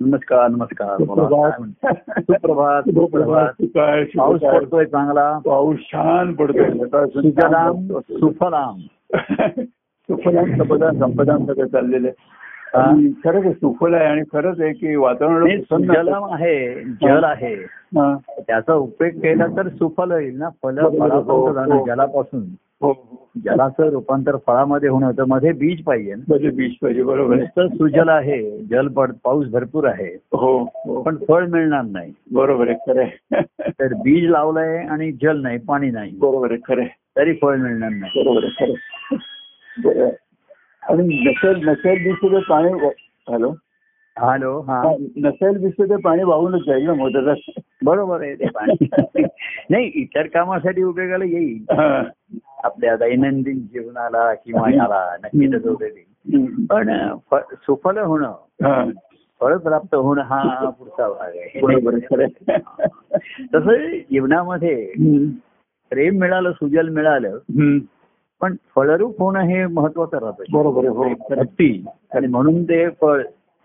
नमस्कार नमस्कार. सुप्रभात. सुप्रभात पाऊस पडतोय चांगला. पाऊस छान पडतोय. सुजलाम सुफलाम. सुफलाम संपदा संपदा सगळं चाललेलं आहे. खरंच सुफल आहे आणि खरंच आहे की वातावरण सुजलाम आहे जल आहे. हा. त्याचा उपयोग केला तर सुफल होईल ना? फल हो, झालं हो. जलापासून. हो जलाचं रूपांतर फळामध्ये होणं तर मध्ये बीज पाहिजे म्हणजे बीज पाहिजे बरोबर. आहे नुसतं सुजल आहे जल पड पाऊस भरपूर आहे. हो हो. पण फळ मिळणार नाही. बरोबर आहे खरं तर बीज लावलंय आणि जल नाही पाणी नाही. बरोबर आहे खरं तरी फळ मिळणार नाही. बरोबर आहे खरं. आणि नसेल नसेल दिसतं पाणी हॅलो? हॅलो हा. नसेल दिसतं तर पाणी वाहूनच जाईल ना मोदकात बरोबर आहे ते पाणी. नाही इतर कामासाठी उपयोगाला येईल. हा. आपल्या दैनंदिन जीवनाला किंवा याला नक्की हम्म. पण सुफल होणं. फळ प्राप्त होणं हा पुढचा भाग आहे. तसं जीवनामध्ये. प्रेम मिळालं सुजल मिळालं. पण फळरूप होणं हे महत्वाचं राहतं बरोबर हो आणि म्हणून ते फळ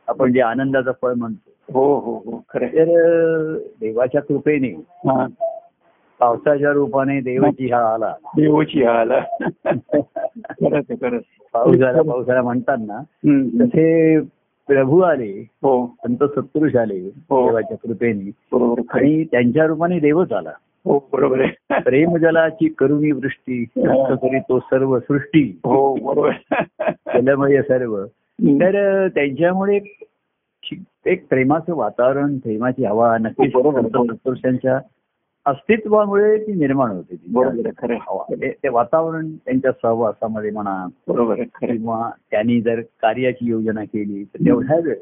आपण जे आनंदाचं फळ म्हणतो हो हो हो खरं. तर देवाच्या कृपेने. पावसाच्या रूपाने देवाची हा आला देवची हा आला खरंच आहे, खरंच पाऊस झाला पावसाळा म्हणतात ना हम्म. तसे प्रभू आले हो संत सत्पुरुष आले हो. देवाच्या कृपेने बरोबर खरं. आणि त्यांच्या रूपाने देवच आला हो बरोबर आहे प्रेमजलाची करुणी वृष्टी व्यक्त करी तो सर्व सृष्टी हो बरोबर. जलमय सर्व. तर अं, त्यांच्यामुळे एक- एक प्रेमाचं वातावरण प्रेमाची हवा नक्कीच हो, बरोबर. संत सत्पुरुषांच्या अस्तित्वामुळे ती निर्माण होते ती बरोबर आहे, खरं आहे. हवा ते- ते वातावरण त्यांच्या सहवासामध्ये म्हणा बरोबर. किंवा त्यांनी जर कार्याची योजना केली तर तेवढ्या वेळ.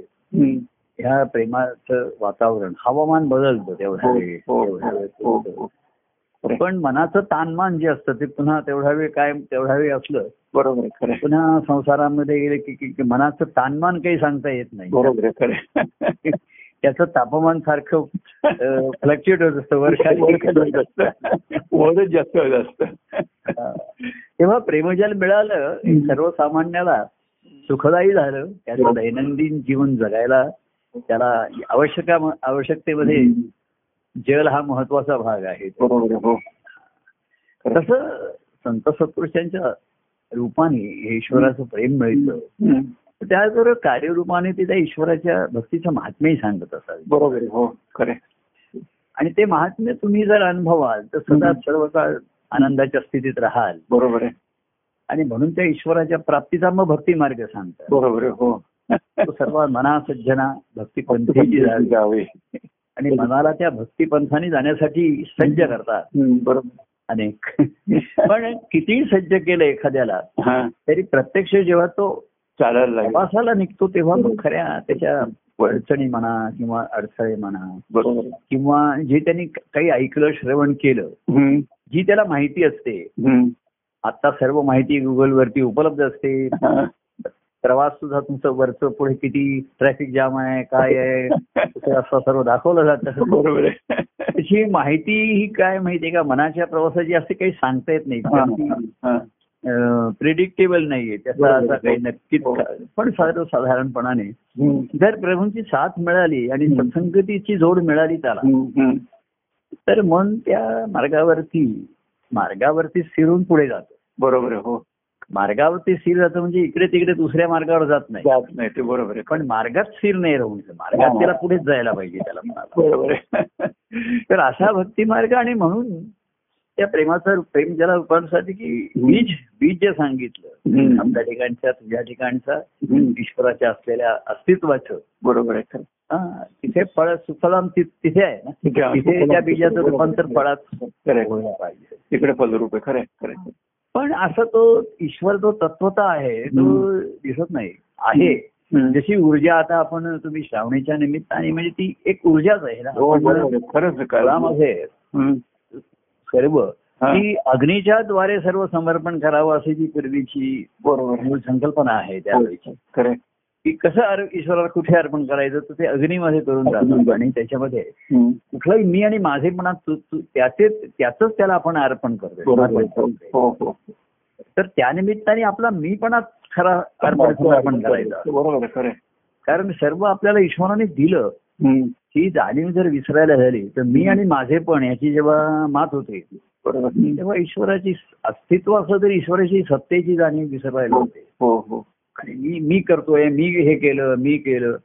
ह्या प्रेमाचं वातावरण हवामान बदलतं तेवढ्या हो, वेळ हो, हो. पण मनाचं ताणमान जे असतं ते पुन्हा तेवढ्या वेळ काय तेवढ्या वेळ असलं बरोबर. पुन्हा संसारामध्ये गेले की- मनाचं ताणमान काही सांगता येत नाही बरोबर. त्याचं तापमान सारखं फ्लक्च्युएट होत असतं वर खाली. वर खाली होत असतं. वरच जास्त होत असतं. तेव्हा प्रेमजल मिळालं सर्वसामान्याला सुखदायी झालं त्याचं दैनंदिन जीवन जगायला त्याला आवश्यक आवश्यकतेमध्ये जल हा महत्त्वाचा भाग आहे हो. तसं संत सत्पुरुषांच्या रूपाने ईश्वराचं प्रेम मिळतं. त्याचबरोबर कार्यरूपाने ते त्या ईश्वराच्या भक्तीचं महात्म्यही सांगत असावे. बरोबर हो खरं. आणि ते महात्म्य तुम्ही जर अनुभवाल तर सदा. सर्व काळ आनंदाच्या स्थितीत राहाल. बरोबर आहे. आणि म्हणून त्या ईश्वराच्या प्राप्तीचा मग भक्ती मार्ग सांगतात. बरोबर हो. सर्व मना सज्जना भक्ती पंथीची जावी. जावे. आणि मनाला त्या भक्ती पंथाने जाण्यासाठी सज्ज करतात. बरोबर. अनेक. पण किती सज्ज केलं एखाद्याला तरी प्रत्यक्ष जेव्हा तो चालायला लागेल प्रवासाला निघतो तेव्हा तो खऱ्या त्याच्या अडचणी म्हणा किंवा अडथळे म्हणा. किंवा जे त्यांनी काही ऐकलं श्रवण केलं जी त्याला माहिती असते. आता सर्व माहिती गुगल वरती उपलब्ध असते. प्रवास सुद्धा तुमचं वरचं पुढे किती ट्रॅफिक जाम आहे काय आहे असं सर्व दाखवलं जातं बरोबर त्याची माहिती ही काय माहितीये का मनाच्या प्रवासाची असते काही सांगता येत नाही. प्रिडिक्टेबल नाहीये त्याचा. असा काही नक्कीच हो. पण सर्वसाधारणपणाने जर प्रभूंची साथ मिळाली आणि. सत्संगतीची जोड मिळाली त्याला. तर मन त्या मार्गावरती मार्गावरती स्थिरून पुढे जातं बरोबर हो मार्गावरती स्थिर जातं म्हणजे इकडे तिकडे दुसऱ्या मार्गावर जात नाही जात नाही ते बरोबर आहे पण मार्गात स्थिर नाही राहून मार्गात त्याला पुढेच जायला पाहिजे त्याला. बरोबर तर असा भक्ती मार्ग आणि म्हणून त्या प्रेमाचं प्रेम ज्याला रूपांसाठी की बीज बीज जे सांगितलं. आपल्या ठिकाणच्या तुझ्या ठिकाणचा. ईश्वराच्या असलेल्या अस्तित्वाचं. बरोबर आहे खरं. हा, तिथे फळ सुफलाम तिथे आहे ना? तिथे त्या बीजाचं रूपांतर फळात पाहिजे. तिकडे फलरूप आहे खरं खरं. पण असं तो ईश्वर जो तत्वता आहे तो दिसत नाही. आहे. जशी ऊर्जा आता आपण तुम्ही श्रावणीच्या निमित्ताने म्हणजे ती एक ऊर्जाच आहे ना. हो. खरंच आहे, खरंच आहे. फळामध्ये हम्म. सर्व हा. की अग्नीच्या द्वारे सर्व समर्पण करावं अशी जी पूर्वीची बरोबर संकल्पना आहे त्यावेळेची खरं आहे. की कसं अर- ईश्वराला कुठे अर्पण करायचं तर ते अग्नीमध्ये करून जातं आणि त्याच्यामध्ये. कुठलाही मी आणि माझेपणा तू तू- त्याचे त्याच त्याला आपण अर्पण करतो. हो हो तर त्यानिमित्ताने आपला मीपणा खरा अर्पण समर्पण करायचा. कारण सर्व आपल्याला ईश्वराने दिलं. ही जाणीव जर विसरायला झाली तर मी आणि माझे पण याची जेव्हा मात होते बरोबर. तेव्हा ईश्वराची अस्तित्व असं तरी ईश्वराची सत्तेची जाणीव विसरायला होते. हो हो. आणि मी मी करतोय मी हे केलं मी केलं.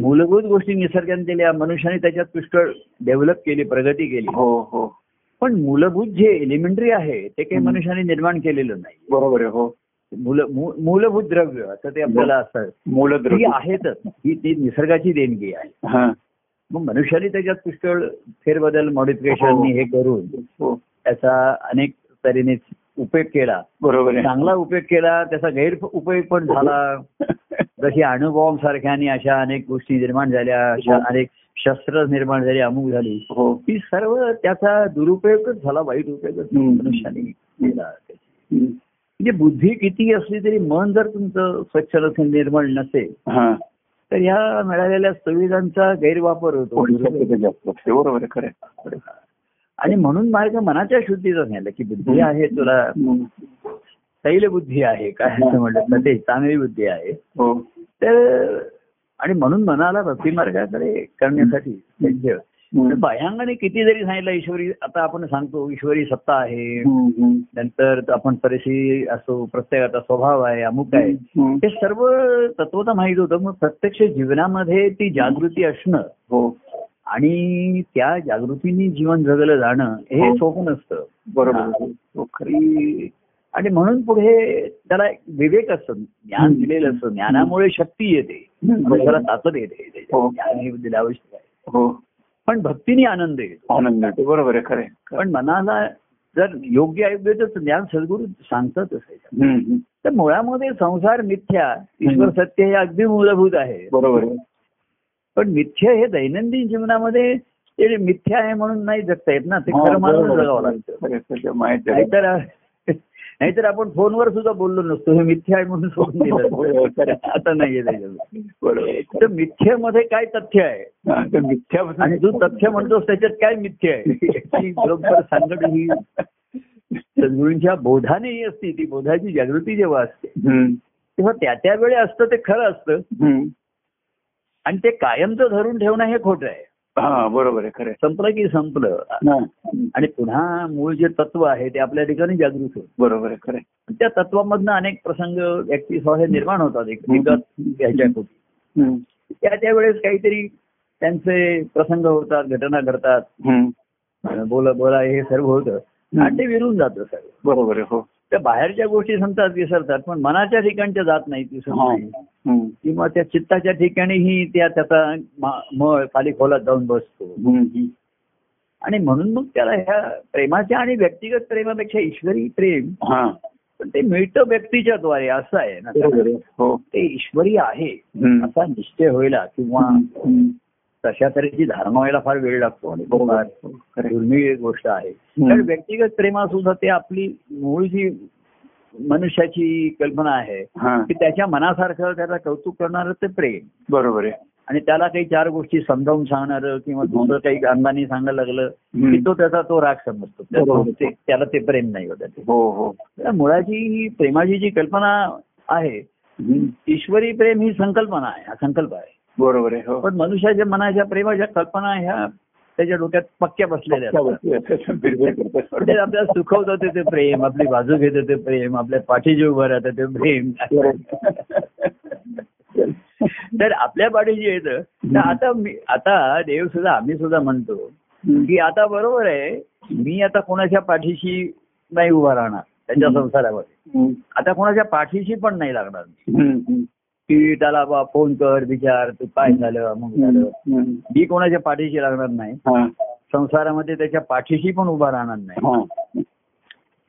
मूलभूत गोष्टी निसर्गाने दिल्या मनुष्याने त्याच्यात पुष्कळ डेव्हलप केली प्रगती केली. हो हो. पण मूलभूत जे एलिमेंटरी आहे ते काही. मनुष्याने निर्माण केलेलं नाही. बरोबर आहे हो. मूलभूत द्रव्य असं ते आपल्याला असतं. ही मूलद्रव्य आहेतच. ही ती निसर्गाची देणगी आहे. हा. मग मनुष्याने त्याच्यात पुष्कळ फेरबदल मॉडिफिकेशन हो. हे करून हो. त्याचा अनेक तऱ्हेने उपयोग केला. बरोबर चांगला उपयोग केला त्याचा गैर उपयोग पण झाला. जशी अणुबॉम्ब सारख्या आणि अशा अनेक गोष्टी निर्माण झाल्या अशा हो. अनेक शस्त्र निर्माण झाली अमुक झाली. ती सर्व त्याचा दुरुपयोगच झाला वाईट उपयोगच. मनुष्याने केला. म्हणजे बुद्धी किती असली तरी मन जर तुमचं स्वच्छ नसेल निर्मळ नसेल तर ह्या मिळालेल्या सुविधांचा गैरवापर होतो. बरोबर खरं. आणि म्हणून माझ्या मनाच्या शुद्धीचा झालं की बुद्धी आहे तुला. तैल बुद्धी आहे काय असं म्हटलं ते चांगली बुद्धी आहे हो तर आणि म्हणून मनाला भक्ती मार्गाकडे करण्यासाठी. बाह्यांगाने किती जरी सांगितलं ईश्वरी आता आपण सांगतो ईश्वरी सत्ता आहे. नंतर आपण परिस्थिती असो प्रत्येकाचा स्वभाव आहे अमुक आहे. हे सर्व तत्वता माहीत होतं मग प्रत्यक्ष जीवनामध्ये ती जागृती असणं हो आणि त्या जागृतीने जीवन जगलं जाणं हे हो. सोपं नसतं बरोबर हा. खरं आणि म्हणून पुढे त्याला विवेक असतं ज्ञान. दिलेलं असतं ज्ञानामुळे शक्ती येते हम्म. मनुष्याला ताकद येते. ज्ञान हे दिलं आवश्यक आहे हो पण भक्तीने आनंद आनंद येतो बरोबर आहे खरं. पण मनाला जर योग्य अयोग्यच ज्ञान सद्गुरू. हम्म. हम्म. तर मुळामध्ये संसार मिथ्या ईश्वर सत्य हे अगदी मूलभूत आहे बरोबर पण मिथ्य हे दैनंदिन जीवनामध्ये ते मिथ्या आहे म्हणून नाही जगता येत ना ते खरं मानून आहे. जगावं लागतं. नाहीतर नाहीतर आपण फोनवर सुद्धा बोललो नसतो हे मिथ्या आहे म्हणून सोडून दिलं. आता नाहीये. तर मिथ्येमध्ये काय तथ्य आहे ते मिथ्यापासून- आणि तू तथ्य म्हणतोस त्याच्यात काय मिथ्य आहे बरोबर सांगड ही सद्गुरूंच्या बोधाने ही असते ती बोधाची जागृती जेव्हा असते. तेव्हा त्या त्या वेळी असतं ते खरं असतं. आणि ते कायमचं धरून ठेवणं हे खोटं आहे हा बरोबर आहे खरं. संपलं की संपलं. आणि पुन्हा मूळ जे तत्व आहे ते आपल्या ठिकाणी जागृत होत बरोबर आहे खरं. त्या तत्वामधनं अनेक प्रसंग व्यक्ती हे निर्माण होतात एक. त्या त्यावेळेस काहीतरी त्यांचे प्रसंग होतात घटना घडतात. बोला बोला हे सर्व होतं आणि ते विरून जातं सर्व बरोबर आहे हो त्या बाहेरच्या गोष्टी सांगतात विसरतात पण मनाच्या ठिकाणच्या जात हा. नाही हम्म. किंवा त्या चित्ताच्या ठिकाणीही त्या त्याचा मळ खाली खोलात जाऊन बसतो. आणि म्हणून मग त्याला ह्या प्रेमाच्या आणि व्यक्तिगत प्रेमापेक्षा ईश्वरी प्रेम हा पण ते मिळतं व्यक्तीच्या द्वारे असं आहे ना हो ते ईश्वरी आहे. असा निश्चय व्हायला किंवा. तशा तऱ्हेची धारणा व्हायला फार वेळ लागतो आणि. दुर्मिळ एक गोष्ट आहे. कारण व्यक्तिगत प्रेमा सुद्धा ते आपली मूळ जी मनुष्याची कल्पना आहे की त्याच्या मनासारखं त्याला कौतुक करणारं ते प्रेम बरोबर आहे आणि त्याला काही चार गोष्टी समजावून सांगणार किंवा दुसरं काही अंगाने सांगायला लागलं. की तो त्याचा तो राग समजतो त्याला ते प्रेम नाही होत. हो हो मुळाची ही प्रेमाची जी कल्पना आहे. ईश्वरी प्रेम ही संकल्पना आहे हा संकल्प आहे बरोबर आहे हो. पण मनुष्याच्या मनाच्या प्रेमाच्या कल्पना ह्या त्याच्या डोक्यात पक्क्या बसलेल्या. ते आपल्याला सुखवतं ते- प्रेम आपली बाजू घेतं ते प्रेम आपल्या पाठीची उभं राहतं ते प्रेम. तर आपल्या पाठीशी येतं तर आता मी आता देव सुद्धा आम्ही सुद्धा म्हणतो. की आता बरोबर आहे मी आता कोणाच्या पाठीशी नाही उभा राहणार त्याच्या. संसारामध्ये. आता कोणाच्या पाठीशी पण नाही लागणार की त्याला बा फोन कर विचार तू काय झालं अमुक झालं. मी कोणाच्या पाठीशी लागणार नाही. संसारामध्ये त्याच्या पाठीशी पण उभा राहणार नाही.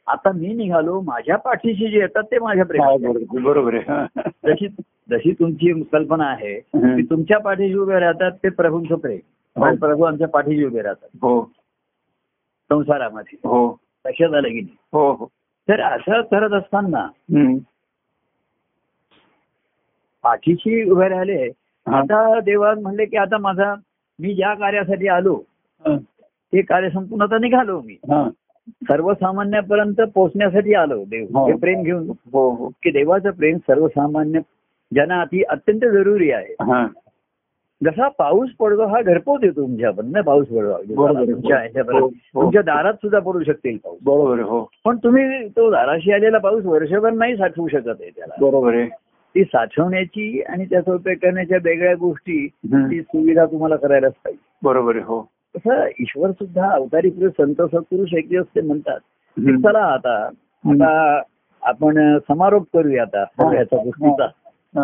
आता मी निघालो माझ्या पाठीशी जे येतात ते माझ्या प्रेमात बरोबर आहे. जशी जशी तुमची कल्पना आहे. की तुमच्या पाठीशी उभे राहतात ते प्रभूंचं प्रेम हो. प्रभू आमच्या पाठीशी उभे राहतात हो संसारामध्ये हो लक्षात आलं की नाही हो हो तर असं करत असताना. पाठीशी उभे राहिले. आता देवान म्हणले की आता माझा मी ज्या कार्यासाठी आलो. ते कार्य संपून आता निघालो मी. सर्वसामान्यापर्यंत पोहोचण्यासाठी आलो देव. हो. हे प्रेम घेऊन हो हो. की देवाचं प्रेम सर्वसामान्य ज्यांना अति अत्यंत जरुरी आहे. जसा पाऊस पडतो हा घरपोच येतो तुमच्यापर्यंत नाही पाऊस पडतो. तुमच्या दारात सुद्धा पडू शकतील पाऊस. बरोबर हो. पण तुम्ही तो दाराशी आलेला पाऊस वर्षभर नाही साठवू शकत आहे त्याला. बरोबर आहे. ती साठवण्याची आणि त्याचा उपयोग करण्याच्या वेगळ्या गोष्टी. ती सुविधा तुम्हाला करायलाच पाहिजे बरोबर हो तसं ईश्वर सुद्धा अवतारी पुरुष संत सत्पुरुष एक असते म्हणतात की हम्म. चला आता आता आपण समारोप करूया आता. याचा गोष्टीचा.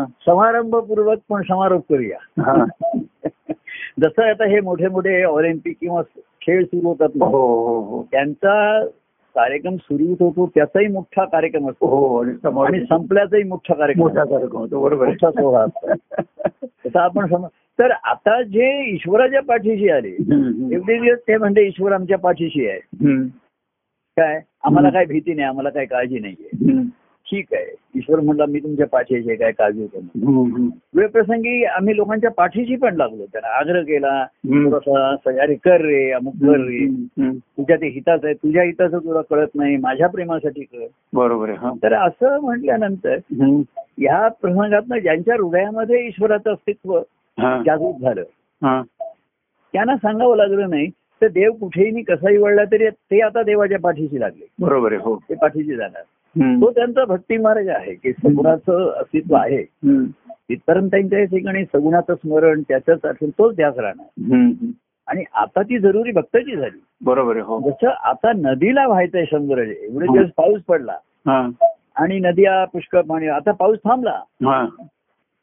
समारंभपूर्वक पण समारोप करूया. जसं आता हे मोठे मोठे ऑलिम्पिक किंवा खेळ सुरू होतात हो हो हो त्यांचा कार्यक्रम सुरू होतो त्याचाही मोठा कार्यक्रम असतो हो आणि समोर आणि संपल्याचाही मोठा कार्यक्रम मोठा. कार्यक्रम होतो बरोबर मोठा सोहळा असतो आपण सम तर आता जे ईश्वराच्या पाठीशी आले. एवढे दिवस ते म्हणते ईश्वर आमच्या पाठीशी आहे. काय आम्हाला काय भीती नाही आम्हाला काय काळजी नाहीये. ठीक आहे ईश्वर म्हणला मी तुमच्या पाठीशी काय काळजी करू नका. हम्म. वेळ प्रसंगी आम्ही लोकांच्या पाठीशी पण लागलो त्यांना आग्रह केला. थोडासा असं, अरे कर रे अमुक कर रे. तुझ्या ते हिताचं आहे तुझ्या हिताचं तुला कळत नाही माझ्या प्रेमासाठी कर बरोबर तर असं म्हटल्यानंतर. ह्या प्रसंगातनं ज्यांच्या हृदयामध्ये ईश्वराचं अस्तित्व. जागृत झालं. त्यांना सांगावं लागलं नाही तर देव कुठेही कसाही वळला तरी ते आता देवाच्या पाठीशी लागले बरोबर आहे हो ते पाठीशी जाणार. तो त्यांचा भक्ती मार्ग आहे की सगुणाचं अस्तित्व आहे. त्यांच्या ठिकाणी सगुणाचं स्मरण त्याच्याच आठवण तोच ध्यास राहणार. आणि आता ती जरुरी भक्ताची झाली. बरोबर हो. जसं आता नदीला व्हायचंय शंभर एवढे दिवस पाऊस पडला. हा. आणि नद्या पुष्कळ पाणी आता पाऊस थांबला. हा.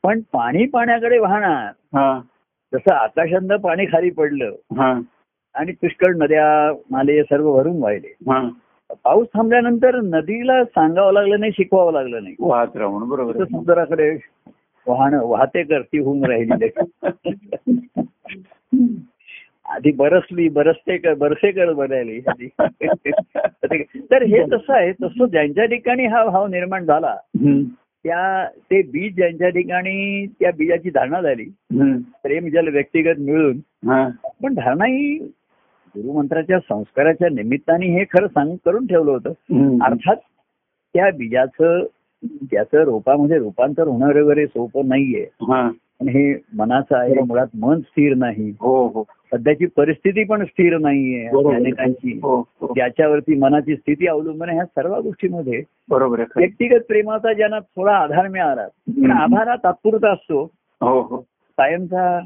पण पाणी पाण्याकडे वाहणार. हा. जसं आकाशांत पाणी खाली पडलं. हा. आणि पुष्कळ नद्या नाले सर्व भरून वाहिले. हा. पाऊस थांबल्यानंतर नदीला सांगावं लागलं नाही शिकवावं लागलं नाही वाहत राहून बरोबर. समुद्राकडे वाहणं वाहते करती होऊन राहिली आधी बरसली बरसते कर बरसे कर बनायली तर हे तसं आहे तसं ज्यांच्या ठिकाणी हा भाव निर्माण झाला. त्या ते बीज ज्यांच्या ठिकाणी त्या बीजाची धारणा झाली. प्रेम जल व्यक्तिगत मिळून. पण धारणा ही गुरुमंत्राच्या संस्काराच्या निमित्ताने हे खरं सांग करून ठेवलं होतं. अर्थात त्या बीजाचं त्याचं रोपामध्ये रूपांतर होणं वगैरे सोपं नाहीये. हा. पण हे मनाचं आहे मुळात मन स्थिर नाही. हो हो. सध्याची परिस्थिती पण स्थिर नाहीये. अनेकांची. हो. ज्याच्यावरती मनाची स्थिती अवलंबून ह्या सर्व गोष्टीमध्ये बरोबर. व्यक्तिगत प्रेमाचा ज्यांना थोडा आधार मिळाला पण आधार हा तात्पुरता असतो. कायमचा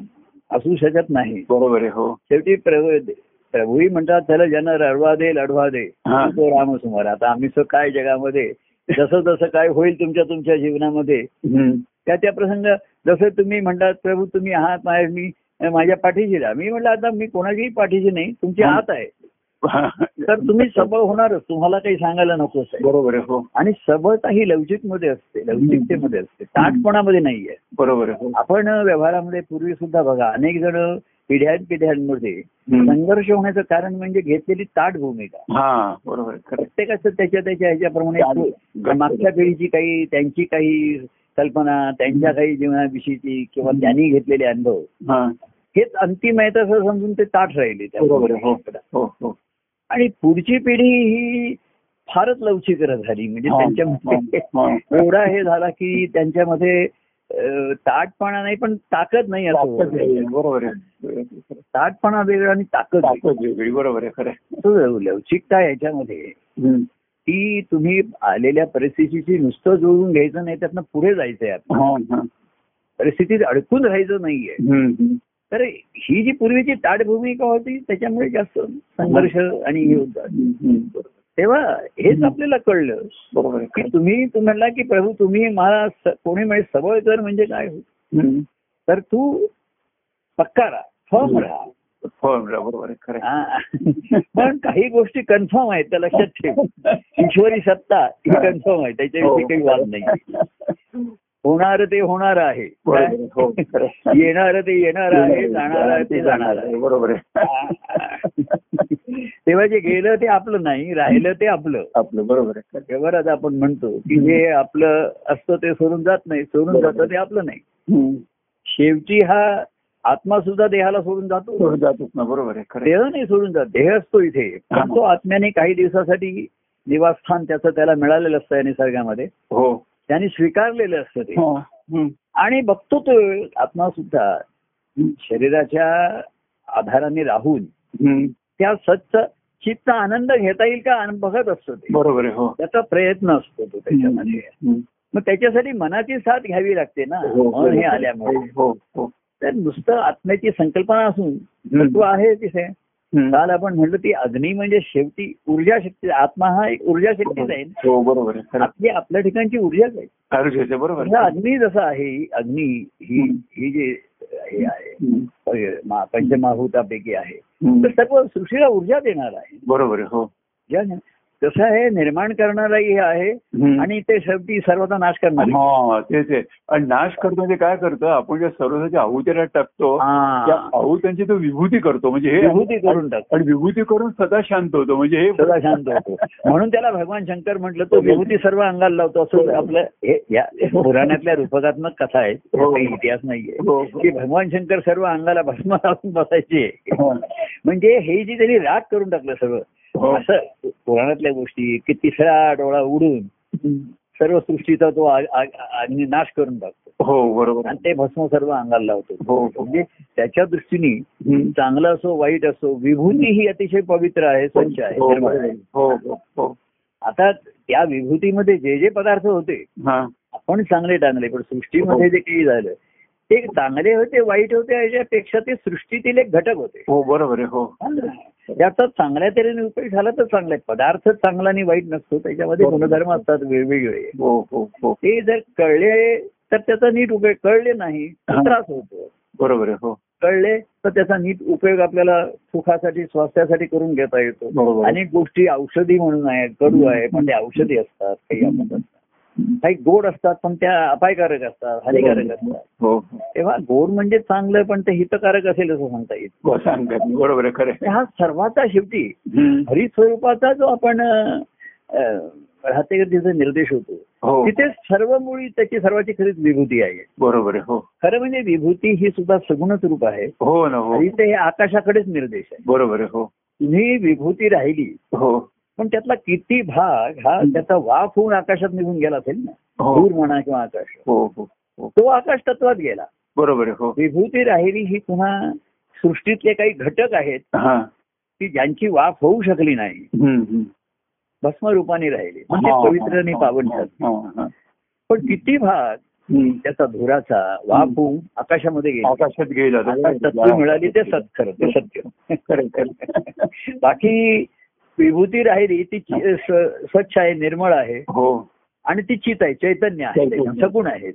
असू शकत नाही. बरोबर आहे शेवटी प्रभूही म्हणतात त्याला ज्यांना रडवा दे लढवा दे. तो रामसुमार आता आम्ही काय जगामध्ये जसं जसं काय होईल तुमच्या तुमच्या जीवनामध्ये. त्या त्या प्रसंग जसं तुम्ही म्हणतात प्रभू तुम्ही आहात मी माझ्या पाठीशी राहा. मी म्हटलं आता मी कोणाच्याही पाठीशी नाही तुमची. हात आहे. तर तुम्ही सबळ होणारच. तुम्हाला काही सांगायला नकोच आहे बरोबर आहे हो. आणि सबळता ही लवचिकमध्ये असते लवचिकतेमध्ये असते. ताटपणामध्ये नाहीये. बरोबर आहे हो. आपण व्यवहारामध्ये पूर्वी सुद्धा बघा अनेक जण पिढ्यान पिढ्यांमध्ये. संघर्ष होण्याचं कारण म्हणजे घेतलेली ताट भूमिका. हा बरोबर प्रत्येकाचं त्याच्या त्याच्या ह्याच्याप्रमाणे मागच्या पिढीची काही त्यांची काही कल्पना त्यांच्या काही जीवनाविषयीची किंवा त्यांनी घेतलेले अनुभव हेच अंतिम आहे असं समजून ते ताट राहिले त्या हो. हो हो. आणि पुढची पिढी ही फारच लवचिक झाली म्हणजे त्यांच्यामध्ये हा. एवढा हे झाला की त्यांच्यामध्ये ताटपणा नाही पण ताकद नाही असं बरोबर आहे ताटपणा वेगळा आणि ताकद वेगळी. बरोबर आहे खरं लवचिकता याच्यामध्ये. ती तुम्ही आलेल्या परिस्थितीची नुसतं जुळवून घ्यायचं नाही त्यातनं पुढे जायचंय आपण. परिस्थितीत अडकून राहायचं नाहीये. तर ही जी पूर्वीची ताट भूमिका होती त्याच्यामुळे जास्त संघर्ष आणि हे होतात. तेव्हा हेच आपल्याला कळलं. बरोबर. की. तुम्ही तू म्हणला की प्रभू तुम्ही मला कोणी म्हणजे सबळ कर म्हणजे काय. तर तू पक्का राहा फर्म राहा. हो. हा. पण काही गोष्टी कन्फर्म आहेत त्या लक्षात ठेव. ईश्वरी सत्ता ही. कन्फर्म आहे त्याच्याविषयी काही वाद नाही. होणार ते होणार आहे. हो. येणार ते येणार आहे जाणार आहे ते जाणार आहे. बरोबर आहे. तेव्हा जे गेलं ते आपलं नाही राहिलं ते आपलं. आपलं बरोबर आहे. आहे. व्यवहारात आपण म्हणतो की जे आपलं असतं ते सोडून जात नाही सोडून जातं ते आपलं नाही. शेवटी हा आत्मा सुद्धा देहाला सोडून जातो. सोडून जातोच ना बरोबर आहे. देह नाही सोडून जात देह असतो इथे. तो आत्म्याने काही दिवसासाठी निवासस्थान त्याचं त्याला मिळालेलं असतं या निसर्गामध्ये. हो. त्यांनी स्वीकारलेलं असतं ते हा. आणि बघतो तो आत्मा सुद्धा. शरीराच्या आधाराने राहून. त्या सच्च चित्त आनंद घेता येईल का बघत असतो ते बरोबर हो त्याचा प्रयत्न असतो तो त्याच्यामध्ये. मग त्याच्यासाठी मनाची साथ घ्यावी लागते ना हो, मन हे आल्यामुळे हो हो तर नुसतं आत्म्याची संकल्पना असून. तत्व आहे तिथे. काल आपण म्हणलं ती अग्नी म्हणजे शेवटी ऊर्जा शक्ती आत्मा हा एक ऊर्जा शक्तीच आहे. हो बरोबर आहे. खरं. आपली आपल्या ठिकाणची ऊर्जाच आहे बरोबर. म्हणजे. अग्नी जसं आहे अग्नी ही. ही जे हे आहे आहे. तर सर्व सृष्टीला ऊर्जा देणार आहे. बरोबर हो. तसं आहे निर्माण करणाराही हे आहे. आणि ते शेवटी सर्वांचा नाश करणार हा तेच आहे. आणि नाश करतो म्हणजे काय करतो आपण ज्या सर्वसाच्या आहुतीला टाकतो त्या आहुत्यांची तो विभूती करतो. म्हणजे हे विभूती करून टाक आणि विभूती करून सदा शांत होतो. म्हणजे हे सदा शांत होतो. म्हणून त्याला भगवान शंकर म्हटलं तो विभूती सर्व अंगाला लावतो. असं आपलं हे या पुराणातल्या रूपकात्मक कथा आहेत. हो. काही इतिहास नाहीये. हो. की भगवान शंकर सर्व अंगाला भस्म लावून बसायचे. म्हणजे हे जी त्यांनी राग करून टाकलं सगळं हो. असं पुराणातल्या गोष्टी की तिसरा डोळा उडून सर्व सृष्टीचा तो अग्नी नाश करून टाकतो. हो बरोबर. आणि ते भस्म सर्व अंगाला लावतो. हो, हो. म्हणजे त्याच्या दृष्टीने. चांगलं असो वाईट असो विभूती ही अतिशय पवित्र आहे स्वच्छ आहे. हो, हो हो हो आता त्या विभूतीमध्ये जे जे पदार्थ होते हा. आपण चांगले टांगले पण सृष्टीमध्ये जे काही झालं ते चांगले होते वाईट होते याच्यापेक्षा ते सृष्टीतील एक घटक होते. हो बरोबर आहे हो. त्याचा चांगल्या तऱ्हेने उपयोग झाला तर चांगला आहे. पदार्थ चांगला आणि वाईट नसतो त्याच्यामध्ये. गुणधर्म असतात वेगवेगळे. हो हो हो. ते जर कळले तर त्याचा नीट उपयोग कळले नाही तर. त्रास होतो. बरोबर आहे हो. कळले तर त्याचा नीट उपयोग आपल्याला सुखासाठी स्वास्थ्यासाठी करून घेता येतो. अनेक गोष्टी औषधी म्हणून आहेत कडू आहे पण ते औषधी असतात काही आपण. काही गोड असतात पण त्या अपायकारक असतात हानिकारक असतात. हो. तेव्हा गोड म्हणजे चांगलं पण ते हितकारक असेल असं सांगता येईल. हो बरोबर. हा सर्वाचा शेवटी. हरिस्वरूपाचा जो आपण राहतेगतीचा निर्देश होतो हो. तिथे सर्व मुळी त्याची सर्वाची खरीच विभूती आहे. बरोबर आहे हो. खरं म्हणजे विभूती ही सुद्धा सगुणच रूप आहे. हो ना हो. ते हे आकाशाकडेच निर्देश आहे. बरोबर आहे हो. तुम्ही विभूती राहिली हो. पण त्यातला किती भाग हा त्याचा वाफ होऊन आकाशात निघून गेला असेल ना? हो. दूर म्हणा किंवा आकाश. हो हो हो. तो आकाश तत्वात गेला. बरोबर हो. विभूती राहिली ही पुन्हा सृष्टीतले काही घटक आहेत हा. की ज्यांची वाफ होऊ शकली नाही. भस्म रूपाने राहिली. म्हणजे हा, पवित्र आणि हा, पावन हा. हा, हा. पण किती भाग. त्याचा धुराचा वाफ होऊन आकाशामध्ये गेला. आकाशात गेला तत्व मिळाली ते सत खरं ते सत्य. बाकी विभूती राहिली ती स- स्वच्छ आहे निर्मळ आहे. हो. आणि ती चित आहे चैतन्य आहे. सगुण आहे.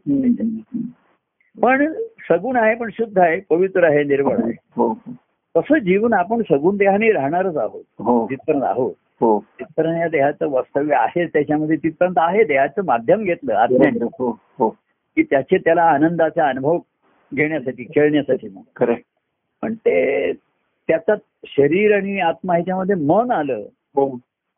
पण सगुण आहे पण शुद्ध आहे पवित्र आहे निर्मळ आहे. हो तसं जीवन आपण सगुण देहाने राहणारच आहोत. हो. जिथपर्यंत आहोत. हो. तिथपर्यंत या देहाचं वास्तव्य आहे त्याच्यामध्ये तिथपर्यंत आहे देहाचं माध्यम घेतलं आज्ञाने हो हो. की त्याचे त्याला आनंदाचा अनुभव घेण्यासाठी खेळण्यासाठी. खरं. पण ते त्याचा शरीर आणि आत्मा ह्याच्यामध्ये मन आलं हो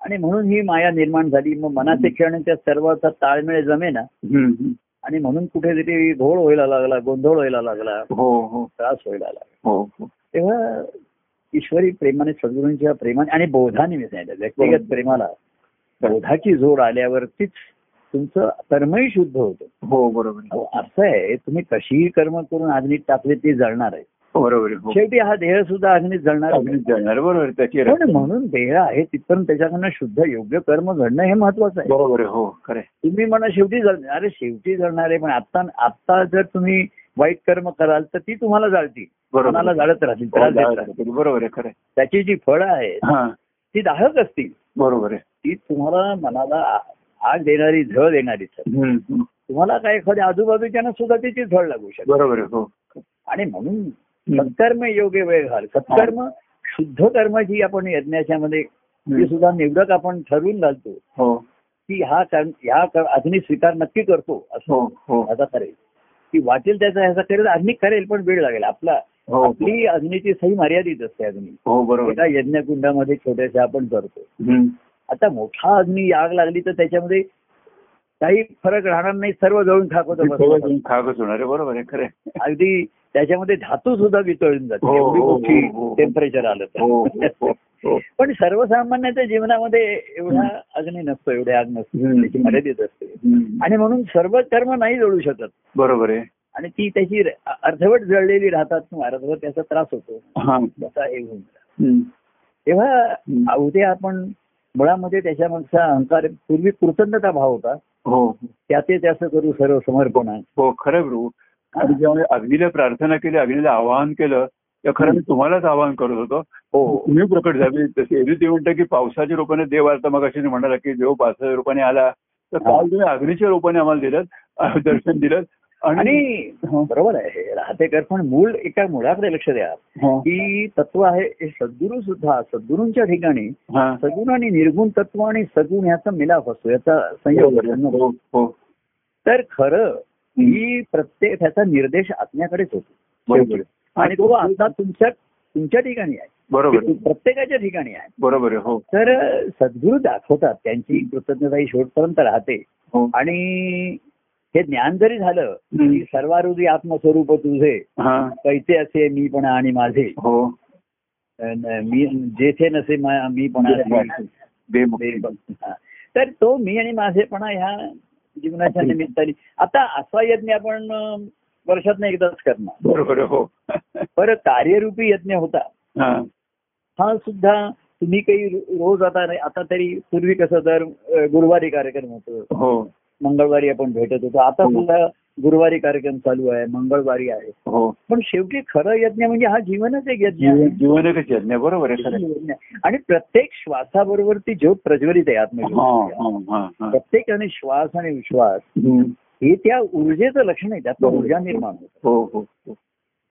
आणि म्हणून ही माया निर्माण झाली. मग मनाचे खेळ आणि त्या सर्वाचा ताळमेळ जमेना. हम्म, हम्म. आणि म्हणून कुठेतरी घोळ व्हायला लागला गोंधळ व्हायला लागला. हो हो. त्रास व्हायला लागला. हो तेव्हा ईश्वरी प्रेमाने सद्गुरूंच्या प्रेमाने आणि बोधाने मी सांगितलं व्यक्तिगत प्रेमाला बोधाची जोड आल्यावर तीच तुमचं कर्मही शुद्ध होतं. हो बरोबर. असं आहे तुम्ही कशीही कर्म करून अग्नीत टाकले ते जळणार आहे. बरोबर आहे. हो शेवटी हा देह सुद्धा अग्नीत जळणार. अगदीच जाणार बरोबर. त्याची पण. म्हणून देह आहे तिथपर्यंत त्याच्याकडनं शुद्ध योग्य कर्म घडणं हे महत्वाचं आहे बरोबर आहे हो खरं. तुम्ही म्हणा शेवटी जळ अरे शेवटी जळणार आहे पण आता आता जर तुम्ही वाईट कर्म कराल तर ती तुम्हाला जाळतील आहे. जाळत राहतील हो, त्रास देत. बरोबर आहे खरं. त्याची जी फळं आहेत ती दाहक असतील बरोबर आहे ती तुम्हाला मनाला आग देणारी झळ देणारी. तुम्हाला काय एखाद्या आजूबाजूच्या सुद्धा त्याची झळ लागू शकते बरोबर आहे हो आणि म्हणून सत्कर्म योग्य वेळ घाल. सत्कर्म शुद्ध कर्म जी आपण यज्ञाच्या मध्ये सुद्धा निवडक आपण ठरवून घालतो. हो. की हा कर्म ह्या अग्नी स्वीकार नक्की करतो असं. हो हो. आता करेल. की वाटेल त्याचा ह्याचा करेल अग्नी करेल पण वेळ लागेल. आपला हो आपली अग्नीची सही मर्यादित असते अग्नी. हो बरोबर. एका यज्ञकुंडामध्ये छोट्याशा आपण करतो. आता मोठा अग्नी आग लागली तर त्याच्यामध्ये काही फरक राहणार नाही. सर्व जळून खाक होतं होणार आहे. बरोबर आहे खरं. अगदी त्याच्यामध्ये धातू सुद्धा वितळून जाते. हो, एवढी हो, मोठी हो, हो. टेम्परेचर आलं तर. पण सर्वसामान्याच्या जीवनामध्ये एवढा अग्नी नसतो एवढे आग नसते. त्याची मर्यादित असते. आणि म्हणून सर्व कर्म नाही जळू शकत. बरोबर आहे. आणि ती त्याची अर्धवट जळलेली राहतात किंवा अर्धवट त्याचा त्रास होतो. हा. त्याचा हे होऊन. तेव्हा. अवधे आपण मुळामध्ये त्याच्यामागचा अहंकार पूर्वी कृतज्ञता भाव होता. हो. त्याचे त्याचं करू सर्व समर्पण हो खरं आणि जेव्हा अग्नीला प्रार्थना केली अग्नीला आवाहन केलं तर खरं मी तुम्हालाच आवाहन करत होतो हो तुम्ही प्रकट झाले तसे एरवी ते म्हणतात की पावसाच्या रूपाने देव आलता मग अशी म्हणाला की देव पावसाच्या रूपाने आला तर काल तुम्ही अग्नीच्या रूपाने आम्हाला दिलं दर्शन दिलं आणि हा. बरोबर आहे राहतेकर पण मूळ एका मुळाकडे लक्ष द्या हा. की तत्व आहे हे सद्गुरू सुद्धा सद्गुरूंच्या ठिकाणी हा. सगुण आणि निर्गुण तत्व आणि सगुण याचा मिलाप असतो याचा संयोग. हो हो तर खरं ही प्रत्येक त्याचा निर्देश आत्म्याकडेच होतो. आणि तो आता तुमच्या तुमच्या ठिकाणी आहे. बरोबर. प्रत्येकाच्या ठिकाणी आहे. बरोबर हो. तर सद्गुरू दाखवतात त्यांची कृतज्ञता ही शेवटपर्यंत राहते. हो. आणि हे ज्ञान जरी झालं. की सर्वारुधी आत्मस्वरूप तुझे कैसे असे मी पण आणि माझे. हो. मी जेथे नसे मा- पण तर तो मी आणि माझेपणा ह्या जीवनाच्या निमित्ताने. आता असा यज्ञ आपण अं, वर्षातनं एकदाच करणार. बरोबर हो. बरं कार्यरूपी यज्ञ होता. हा. सुद्धा तुम्ही काही रोज आता नाही आता तरी पूर्वी कसं तर गुरुवारी कार्यक्रम होतो. हो. मंगळवारी आपण भेटत होतो. आता हो. सुद्धा गुरुवारी कार्यक्रम चालू आहे मंगळवारी आहे हो पण शेवटी खरं यज्ञ म्हणजे हा जीवनच एक यज्ञ आहे यज्ञ बरोबर आहे खरं आहे. यज्ञ आहे. आणि प्रत्येक श्वासाबरोबर ती ज्योत प्रज्वलित आहे हा आत्मज्योत हा हा हा प्रत्येकाने श्वास आणि विश्वास हम्म. हे त्या ऊर्जेचं लक्षण आहे त्यातनं बरोबर. ऊर्जा निर्माण होतं हो हो हो.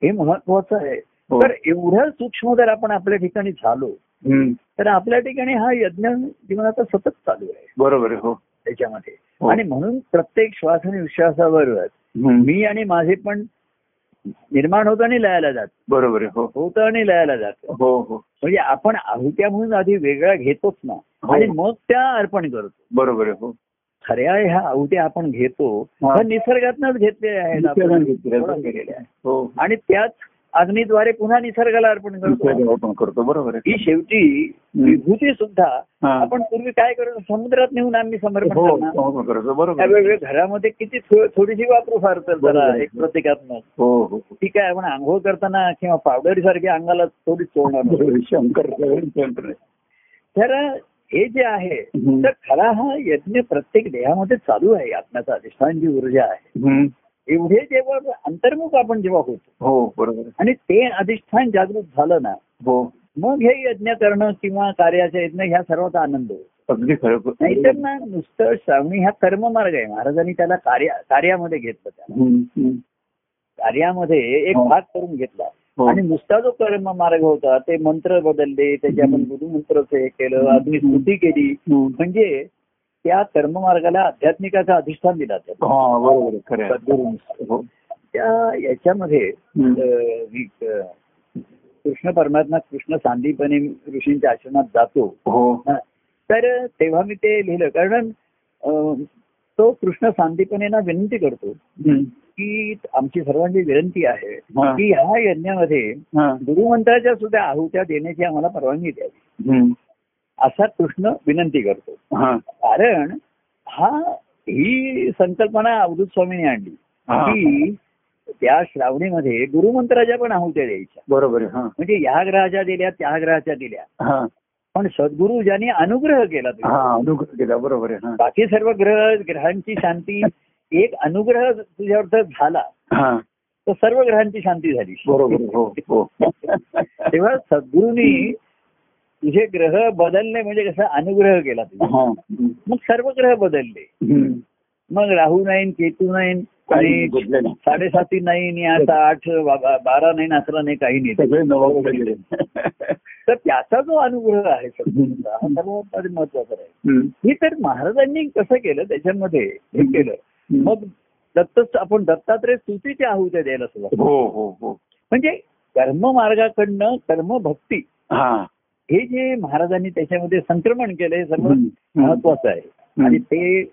हे महत्वाचं आहे हो. तर एवढं सूक्ष्म जर आपण आपल्या ठिकाणी झालो हम्म. तर आपल्या ठिकाणी हा यज्ञ जीवनाचा सतत चालू आहे बरोबर आहे हो त्याच्यामध्ये. हो. आणि म्हणून प्रत्येक श्वास आणि विश्वासाबरोबर. मी आणि माझे पण निर्माण होतं आणि लयाला जात. बरोबर हो. होतं आणि लयाला जातं. हो हो. म्हणजे आपण आहुत्या म्हणून आधी वेगळ्या घेतोच ना. हो. आणि मग त्या अर्पण करतो. बरोबर आहे हो. खऱ्या ह्या आहुत्या आपण घेतो निसर्गातनच घेतलेल्या आहेत आणि त्याच अग्नीद्वारे पुन्हा निसर्गाला अर्पण करतो बरोबर ही शेवटी विभूती सुद्धा. आपण पूर्वी काय करतो समुद्रात नेऊन आम्ही समर्पण हो करतो बरोबर घरामध्ये किती थोडीशी वापरू फार तर जरा. एक प्रतिकात्मक हो हो हो. ठीक आहे आपण आंघोळ करताना किंवा पावडरी सारखी अंगाला थोडी चोळणार. शंकर. तर हे जे आहे. तर खरा हा यज्ञ प्रत्येक देहामध्ये चालू आहे आत्म्याचा अधिष्ठान जी ऊर्जा आहे. एवढे जेव्हा अंतर्मुख आपण जेव्हा होतो हो बरोबर. आणि ते अधिष्ठान जागृत झालं ना हो मग हे यज्ञ करणं किंवा कार्याचे यज्ञ ह्या सर्वांचा आनंद होतो अगदी खरं नाहीतर ना नुसतं श्रावणी हा कर्ममार्ग आहे महाराजांनी त्याला कार्य कार्यामध्ये घेतलं त्याला. हम्म. कार्यामध्ये एक हो. भाग करून घेतला हो. आणि नुसता जो कर्म मार्ग होता ते मंत्र बदलले त्याचे आपण गुरुमंत्रच हे केलं अग्निस्तुती केली. म्हणजे त्या कर्ममार्गाला आध्यात्मिकाचा अधिष्ठान दिला हा बरोबर. हो त्या याच्यामध्ये कृष्ण परमात्मा कृष्ण सांदीपणे ऋषींच्या आश्रमात जातो हो. तर तेव्हा मी ते लिहिलं कारण तो कृष्ण सांदीपणेना विनंती करतो. की आमची सर्वांची विनंती आहे. की ह्या यज्ञामध्ये. गुरुमंत्राच्या सुद्धा आहुत्या देण्याची आम्हाला परवानगी द्यावी. असा कृष्ण विनंती करतो. हा. कारण हा ही संकल्पना अवधूत स्वामींनी आणली. की त्या श्रावणीमध्ये गुरुमंत्राच्या पण आहुत्या द्यायच्या. बरोबर हा. म्हणजे ह्या ग्रहाच्या दिल्या त्या ग्रहाच्या दिल्या पण सद्गुरु ज्यांनी अनुग्रह केला हा अनुग्रह केला बरोबर बाकी सर्व ग्रह ग्रहांची शांती एक अनुग्रह तुझ्यावर झाला तर सर्व ग्रहांची शांती झाली. बरोबर. हो हो. तेव्हा सद्गुरूंनी तुझे ग्रह बदलणे म्हणजे कसं अनुग्रह केला तुझा हा. मग सर्व ग्रह बदलले. मग राहू नाईन केतू नाईन काही आणि नाही. साडेसाती नाही आणि आता आठ बारा नाही अकरा नाही काही नाही. तर त्याचा जो अनुग्रह आहे सर्वात महत्त्वाचा आहे. हे तर महाराजांनी कसं केलं त्याच्यामध्ये हे केलं. मग दत्त आपण दत्तात्रय स्तुतीच्या आहुत्या द्यायला सुरुवात हो हो हो. म्हणजे कर्म मार्गाकडनं कर्मभक्ती हा जे महाराजांनी त्याच्यामध्ये संक्रमण केलं हे सर्व. महत्वाचं आहे आणि ते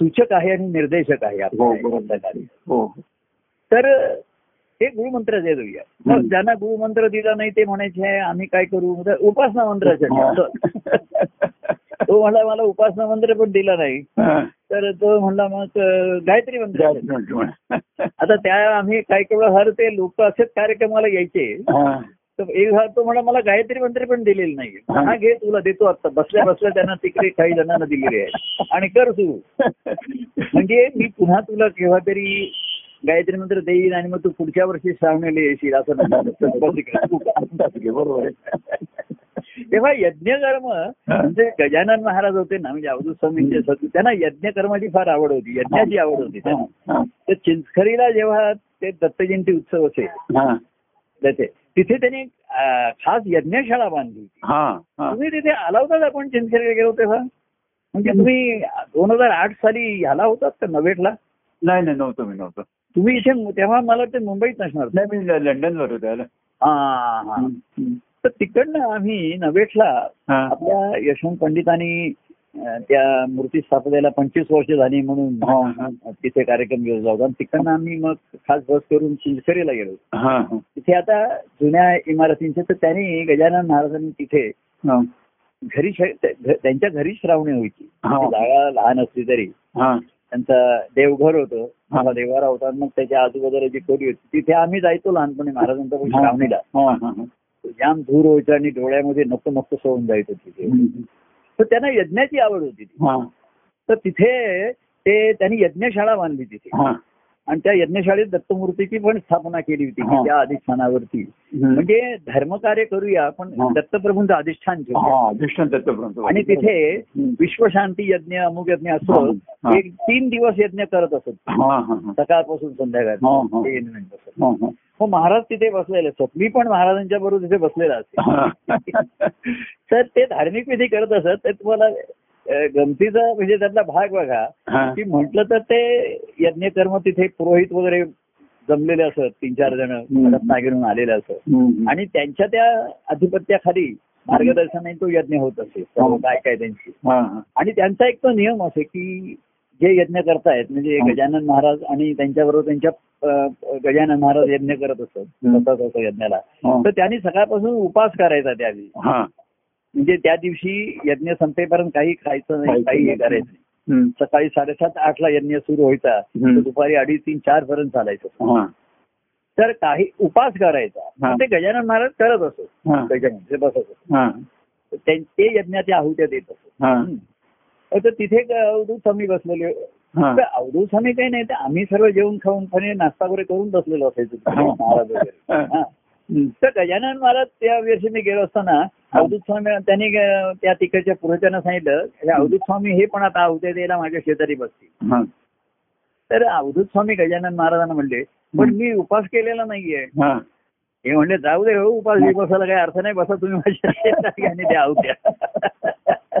सूचक आहे आणि निर्देशक आहे हो आपल्या. हो तर हे गुरुमंत्र दे देऊया मग. ज्यांना गुरुमंत्र दिला नाही ते म्हणायचे आहे आम्ही काय करू उपासना मंत्राचे हा. तो म्हणला मला उपासना मंत्र पण दिला नाही. तर तो म्हणला मग गायत्री मंत्र. आता त्या आम्ही काही केवळ हर ते लोक असेच कार्यक्रमाला यायचे. तर एक झाला तो म्हणा मला गायत्री मंत्र पण दिलेलं नाही हा. घे तुला देतो आता. बसल्या बसल्या त्यांना तिकडे काही जणांना दिलेले आहे आणि कर तू. म्हणजे मी पुन्हा तुला केव्हा तरी गायत्री मंत्र देईन आणि मग तू पुढच्या वर्षी श्रावणीला येशील असं. बरोबर तेव्हा यज्ञकर्म म्हणजे गजानन महाराज होते ना म्हणजे अवधूत स्वामींचे सत त्यांना यज्ञकर्माची फार आवड होती यज्ञाची आवड होती त्यांना. तर चिंचखरीला जेव्हा ते दत्तजयंती उत्सव असेल. त्याचे तिथे त्यांनी खास यज्ञशाळा बांधली होती. तुम्ही तिथे आला होतात आपण चिंचखेडला गेलो तेव्हा म्हणजे तुम्ही दोन हजार आठ साली ह्याला होतात का नवेटला? नाही नाही नव्हतं मी नव्हतं. तुम्ही इथे तेव्हा मला वाटतं मुंबईत नसणार. नाही मी लंडनवर होतो हा हा तर तिकडनं आम्ही नवेटला. आपल्या यशवंत पंडितांनी त्या मूर्ती स्थापनेला पंचवीस वर्ष झाली म्हणून. तिथे कार्यक्रम घेऊन जाऊ आणि तिकडनं आम्ही मग खास बस करून चिंचखेरीला गेलो. तिथे आता जुन्या इमारतींचे तर त्यांनी गजानन महाराजांनी तिथे. घरी त्यांच्या घरी श्रावणी व्हायची जागा लहान असली तरी हा. त्यांचा देवघर होतं. माझा देवारा होता मग त्याच्या आजूबाजूला जी खोली होती तिथे आम्ही जायचो लहानपणी महाराजांच्या पण श्रावणीला. जाम धूर व्हायचं आणि डोळ्यामध्ये नको नको सोडून जायचं तिथे तर त्यांना यज्ञाची आवड होती ती. हा. तर तिथे ते त्यांनी यज्ञशाळा बांधली तिथे हा. आणि त्या यज्ञशाळेत दत्तमूर्तीची पण स्थापना केली होती. त्या अधिष्ठानावरती म्हणजे धर्मकार्य करूया पण. दत्तप्रभूंचं अधिष्ठान. दृष्टांत दत्तप्रभू. आणि तिथे. विश्वशांती यज्ञ अमुक यज्ञ असं. एक तीन दिवस यज्ञ करत असत. सकाळपासून. संध्याकाळ हा. महाराज तिथे बसलेले असत मी पण महाराजांच्या बरोबर तिथे बसलेला असते. तर ते धार्मिक विधी करत असत तर तुम्हाला गमतीचा म्हणजे त्यातला भाग बघा. की म्हटलं तर ते यज्ञकर्म तिथे पुरोहित वगैरे जमलेले असत तीन चार जण. रत्नागिरून आलेले असत. आणि त्यांच्या त्या अधिपत्याखाली मार्गदर्शनाने तो यज्ञ होत असे हा. काय काय त्यांची. आणि त्यांचा एक तो नियम असे की जे यज्ञ करतायत म्हणजे हा. गजानन महाराज आणि त्यांच्याबरोबर त्यांच्या गजानन महाराज यज्ञ करत असत यज्ञाला हा. तर त्यांनी सकाळपासून उपास करायचा त्यावेळी. म्हणजे त्या दिवशी यज्ञ संपेपर्यंत काही खायचं नाही काही हे. करायचं नाही. सकाळी साडेसात आठ ला यज्ञ सुरू व्हायचा दुपारी अडीच तीन चार पर्यंत चालायचं हा. तर काही उपास करायचा. ते गजानन महाराज करत असत हा. गजानन ते बसत असत हा. ते यज्ञाच्या आहुत्या देत असत. तर तिथे अवधूत स्वामी बसलेले हा. तर अवधूत स्वामी काही नाही तर आम्ही सर्व जेवण खाऊन खाणे नाश्ता वगैरे करून बसलेलो असायचो. महाराज वगैरे हा. तर गजानन महाराज त्या वर्षी मी गेलो असताना अवधूत स्वामी त्यांनी त्या तिकडच्या पुरोहितांना सांगितलं अवधूत स्वामी हे पण आता अवते द्यायला माझ्या शेजारी बसतील हा. तर अवधूत स्वामी गजानन महाराजांना म्हणले पण मी उपास केलेला नाहीये हा. हे म्हणले जाऊ दे हो उपास बसायला काही अर्थ नाही बसा तुम्ही माझ्या आणि द्या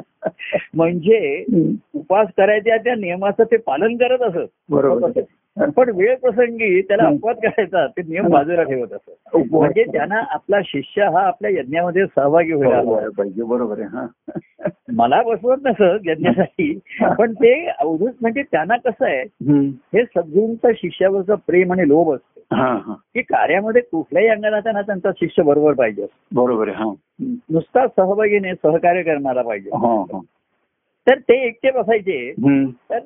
म्हणजे उपास करायच्या त्या नियमाचं ते पालन करत असत बरोबर. पण वेळ प्रसंगी त्याला अपवाद करायचा ते नियम बाजूला ठेवत असत म्हणजे त्यांना आपला शिष्य हा आपल्या यज्ञामध्ये सहभागी व्हायला हवा. बरोबर पाहिजे बरोबर आहे हा मला बसवत नसत यज्ञासाठी पण ते अवधूत म्हणजे त्यांना कसं आहे. हे सद्गुरूंचं शिष्यावरचं प्रेम आणि लोभ असतं हा हा की कार्यामध्ये कुठल्याही अंगाला त्यांना त्यांचा शिष्य बरोबर पाहिजे. बरोबर आहे हा. नुसता सहभागीने सहकार्य करणारा पाहिजे हा हा तर ते एकटे बसायचे. तर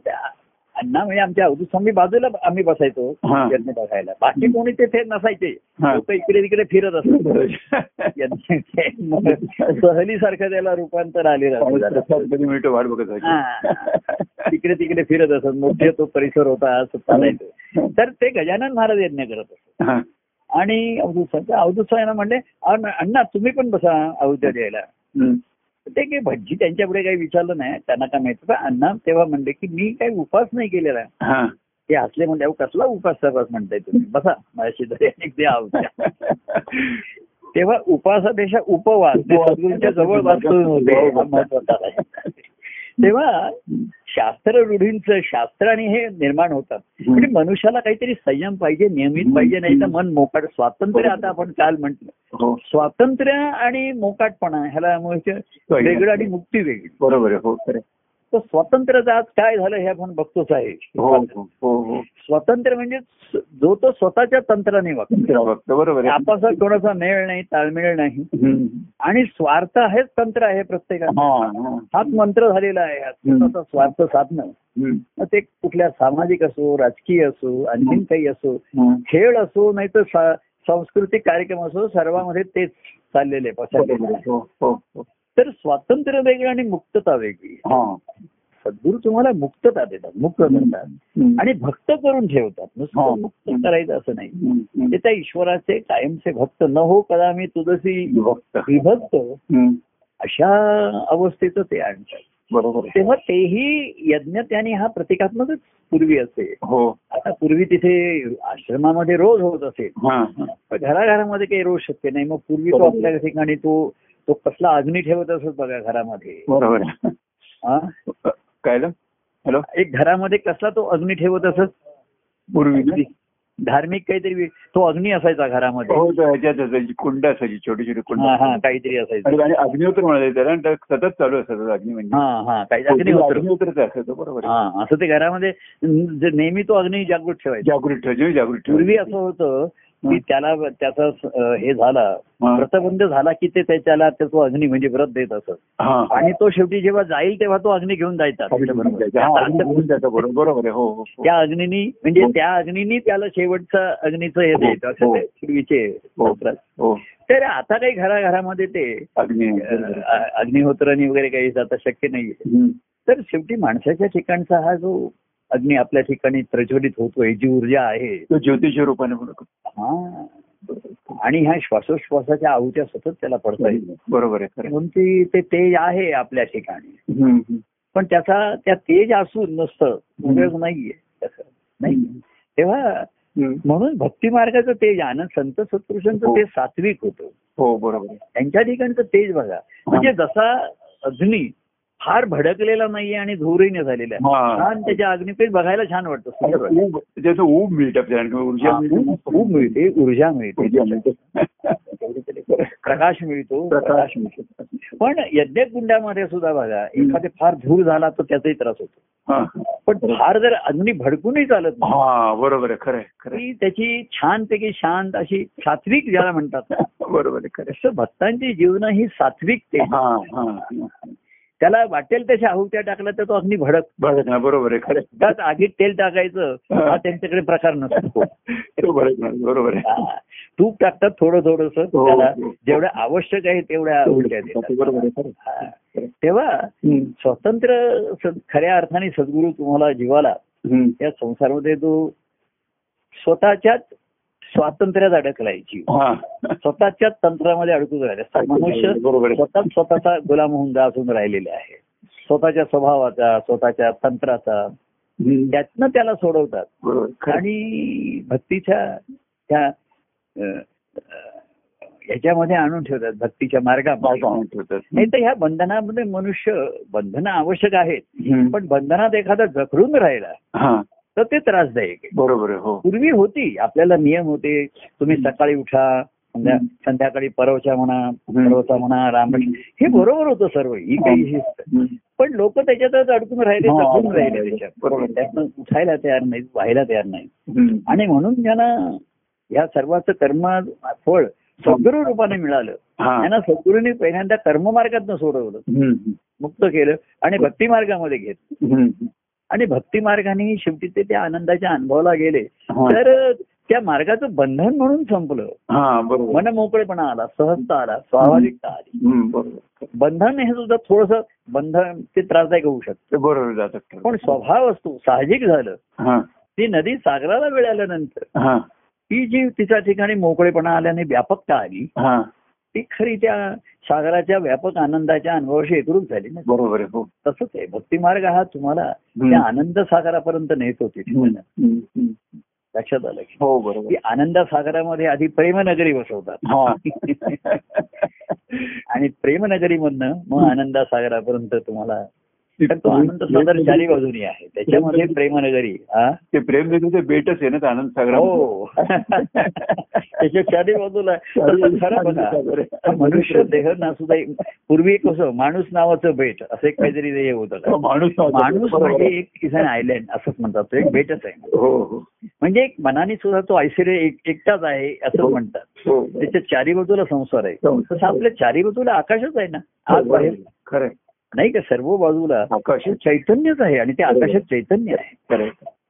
अण्णा म्हणजे आमच्या अवधूत स्वामी बाजूला आम्ही बसायचो. यज्ञ बघायला. बाकी कोणी तिथे नसायचे. लोक इकडे तिकडे फिरत असत. सहलीसारखं त्याला रूपांतर आलेलं वाट बघत. तिकडे तिकडे फिरत असत. मोठे तो परिसर होता असं चालायचं तर ते गजानन महाराज यज्ञ करत असत. आणि अवधूत स्वामी अवधूत स्वामींना म्हणले "अण्णा तुम्ही पण बसा अवध्या द्यायला. ते काही भज्जी त्यांच्या पुढे काही विचारलं नाही. त्यांना काय माहिती पण अण्णा तेव्हा म्हणले की मी काही उपास नाही केलेला. हा. ते असले म्हणले "अहो, कसला उपास तपास म्हणताय तुम्ही? बसा माझ्या शेजारी तेव्हा उपासापेक्षा उपवास जवळ वाचून होते महत्त्वाचा आहे. तेव्हा शास्त्र रूढींचं शास्त्र आणि हे निर्माण होतात म्हणजे मनुष्याला काहीतरी संयम पाहिजे नियमित पाहिजे नाही तर मन मोकाट. स्वातंत्र्य आता आपण काल म्हटलं. हो. स्वातंत्र्य आणि मोकाटपणा ह्याला वेगळं. आणि मुक्ती वेगळी. बरोबर हो. तर स्वातंत्र्याचं आज काय झालं हे आपण बघतोच आहे. हो हो हो स्वातंत्र्य म्हणजे जो तो स्वतःच्या तंत्राने वागतो. बरोबर आहे. आपसा कोणाचा मेळ नाही ताळमेळ नाही. आणि स्वार्थ हेच तंत्र आहे प्रत्येकाचा. हा. हाच मंत्र झालेला आहे. हा स्वतःचा स्वार्थ साधणं. ते कुठल्या सामाजिक असो राजकीय असो आणखीन काही असो. खेळ असो नाही तर सांस्कृतिक कार्यक्रम असो सर्वांमध्ये तेच चाललेले पसरलेले तर स्वातंत्र्य वेगळं आणि मुक्तता वेगळी. हा. सद्गुरू तुम्हाला मुक्तता देतात मुक्त करतात. आणि भक्त करून ठेवतात. नुसतं मुक्त करायचं असं नाही. ते त्या ईश्वराचे कायमचे भक्त न हो कदा मी तुझशी विभक्त. अशा अवस्थेचं ते आणतात. बरोबर. तेव्हा तेही यज्ञ त्याने हा प्रतिकात्मकच पूर्वी असे. हो. आता पूर्वी तिथे आश्रमामध्ये रोज होत असेल घराघरामध्ये काही रोज शक्य नाही. मग पूर्वी तो. आपल्या ठिकाणी तो तो कसला अग्नी ठेवत असत बघा घरामध्ये. बरोबर. हा? काय? हॅलो? एक घरामध्ये कसला तो अग्नी ठेवत असत पूर्वी धार्मिक काहीतरी तो अग्नी असायचा घरामध्ये. हो कुंड असायची छोटी छोटी कुंड काहीतरी असायचं. आणि अग्निहोत्र म्हणाले त्याला सतत चालू असायचं अग्नी म्हणजे. हा हा काही अग्नी होत. अग्निहोत्रच असायचं बरोबर. हा असं ते घरामध्ये नेहमी तो अग्नी जागृत ठेवायचा. जागृत ठेव जेव्हा जागृत पूर्वी असं होतं की त्याला त्याचा हे झाला. व्रतबंध झाला की ते त्याला तो अग्नी म्हणजे व्रत देत असत. आणि तो शेवटी जेव्हा जाईल तेव्हा तो अग्नी घेऊन जायचा. बरोबर हो हो हो. त्या अग्नीनी म्हणजे त्या अग्नीनी त्याला शेवटचं अग्नीचं हे देत असं पूर्वीचे तर आता काही घराघरामध्ये ते अग्नी. अं, अग्निहोत्रानी वगैरे काही आता शक्य नाहीये. तर शेवटी माणसाच्या ठिकाणचा हा जो अग्नी आपल्या ठिकाणी प्रज्वलित होतोय जी ऊर्जा आहे. तो ज्योतिषी रूपाने हा आणि ह्या श्वासोश्वासाच्या आहुत्या सतत त्याला पडता येईल बरोबर आहे म्हणून ती ते तेज आहे आपल्या ठिकाणी. पण त्याचा त्या तेज असून नसतं उपयोग नाहीये त्याचा. नाही. तेव्हा. म्हणून भक्ती मार्गाचं तेज आनंद संत सत्पुरुषांचं हो. ते सात्विक होतं. हो बरोबर त्यांच्या ठिकाणचं तेज बघा. म्हणजे जसा अग्नी फार भडकलेला नाहीये आणि धूरही नाही झालेला आहे. छान त्याच्या अग्निपेठ बघायला छान वाटतं. ऊब त्याचं ऊब मिळतं आपल्याला किंवा ऊर्जा हा, मिळते. मिळते. ऊर्जा मिळते. मिळते. प्रकाश मिळतो. प्रकाश मिळतो. पण यज्ञकुंडामध्ये सुद्धा बघा एखादे फार धूर झाला तर त्याचाही त्रास होतो. हा. पण फार जर अग्नी भडकूनही चालत नाही हा बरोबर आहे खरं खरं त्याची छानपैकी शांत अशी सात्विक ज्याला म्हणतात. बरोबर आहे खरं भक्तांची जीवन ही सात्विक ते. त्याला वाटेल तशा आहुत्या टाकल्या तर तो अग्नी भडक भडक ना बरोबर आहे खरं. त्यात आगीत तेल टाकायचं हा त्यांच्याकडे प्रकार नसतो बरोबर आहे. तूप टाकतात थोडं थोडस हो, त्याला हो. जेवढं आवश्यक आहे तेवढ्या. आहे. तेव्हा. स्वतंत्र खऱ्या अर्थाने सद्गुरू तुम्हाला जीवाला. या संसारामध्ये तो स्वतःच्याच स्वातंत्र्यात अडकलायची. हा. स्वतःच्याच तंत्रामध्ये अडकून राहिले. मनुष्य आहे. स्वतःच गुलाम होऊन असून राहिलेले आहे. स्वतःच्या स्वभावाचा स्वतःच्या तंत्राचा. त्यातनं त्याला सोडवतात. आणि भक्तीच्या त्या ह्याच्यामध्ये आणून ठेवतात भक्तीच्या मार्गामध्ये. आणून ठेवतात. नाही तर ह्या बंधनामध्ये मनुष्य बंधनं आवश्यक आहेत. पण बंधनात एखादा जखडून राहिला तर ते त्रासदायक आहे बरोबर हो पूर्वी होती आपल्याला नियम होते तुम्ही सकाळी उठा. संध्याकाळी परवच्या म्हणा परवचा म्हणा रामकृष्ण हे बरोबर होतं सर्व ही काही शिस्त. हम्म. पण लोक त्याच्यातच अडकून राहिले हा, जखडून राहिले. त्याच्यात त्यातनं उठायला तयार नाहीत व्हायला तयार नाहीत हम्म. आणि म्हणून ज्यांना या सर्वाचं कर्म फळ सद्गुरु रूपाने मिळालं हा त्यांना सद्गुरूंनी पहिल्यांदा कर्ममार्गातनं सोडवलं. मुक्त केलं आणि भक्ती मार्गामध्ये घेतलं. आणि भक्ती मार्गाने शेवटी ते त्या आनंदाच्या अनुभवाला गेले. हा. तर त्या मार्गाचं बंधन म्हणून संपलं. हा बरोबर. मन मोकळेपणा आला सहजता आला स्वाभाविकता आली. बंधन हे सुद्धा थोडस बंधन ते त्रासदायक होऊ शकतं. बरोबर पण स्वभाव असतो साहजिक झालं. हा. ती नदी सागराला मिळाल्यानंतर ती जी तिच्या ठिकाणी मोकळेपणा आल्याने व्यापकता आली हा. ती खरी त्या सागराच्या व्यापक आनंदाच्या अनुभवाशी एकरूप झाली ना. बरोबर आहे हो. तसंच आहे भक्ती मार्ग हा तुम्हाला. त्या आनंद सागरापर्यंत नेत होती. लक्षात आलं की? हो बरोबर. ती आनंद सागरामध्ये आधी प्रेमनगरी बसवतात. आणि प्रेमनगरीमधनं मग आनंदा सागरापर्यंत तुम्हाला तो आनंद साधारण चारी बाजूनी आहे. त्याच्यामध्ये प्रेमनगरी हा ते प्रेम देतो ते बेटच आहे ना आनंद सागरा हो. त्याच्या चारी बाजूला खरं बघा. मनुष्य देह सुद्धा पूर्वी कसं माणूस नावाचं बेट असं एक काहीतरी हे होतं माणूस माणूस म्हणजे एक अन आयलँड असंच म्हणतात. तो एक बेटच आहे. हो हो. म्हणजे एक मनाने सुद्धा तो ऐश्वर्य एक एकटाच आहे असं म्हणतात. हो. त्याच्या चारी बाजूला संसार आहे. तसं आपल्या चारी बाजूला आकाशच आहे ना. आज बाहेर. खरंय नाही का सर्व बाजूला आकाश. चैतन्यच आहे आणि ते आकाशात चैतन्य आहे.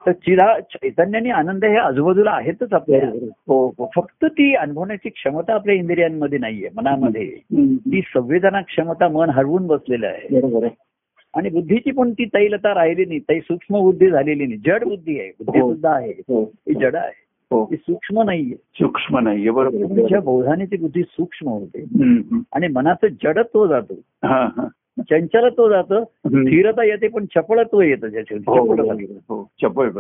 तर चिरा चैतन्याने आनंद हे आजूबाजूला आहेतच आपल्या हो हो. फक्त ती अनुभवण्याची क्षमता आपल्या इंद्रियांमध्ये नाहीये मनामध्ये. ती संवेदना क्षमता मन हरवून बसलेलं आहे. आणि बुद्धीची पण ती तैलता राहिली नाही ती सूक्ष्म बुद्धी झालेली नाही. जड बुद्धी आहे. बुद्धी हो. सुद्धा आहे. हो. ती जड आहे. ती सूक्ष्म नाहीये. सूक्ष्म नाहीये बरोबर. तुमच्या बोधाने ती बुद्धी सूक्ष्म होते. आणि मनाचं जडत्व जातो. चंचलत्व जातं हम्म. स्थिरता येते पण चपळत्व येतं ज्याच्या हो, चपळ हो. हो चपळ.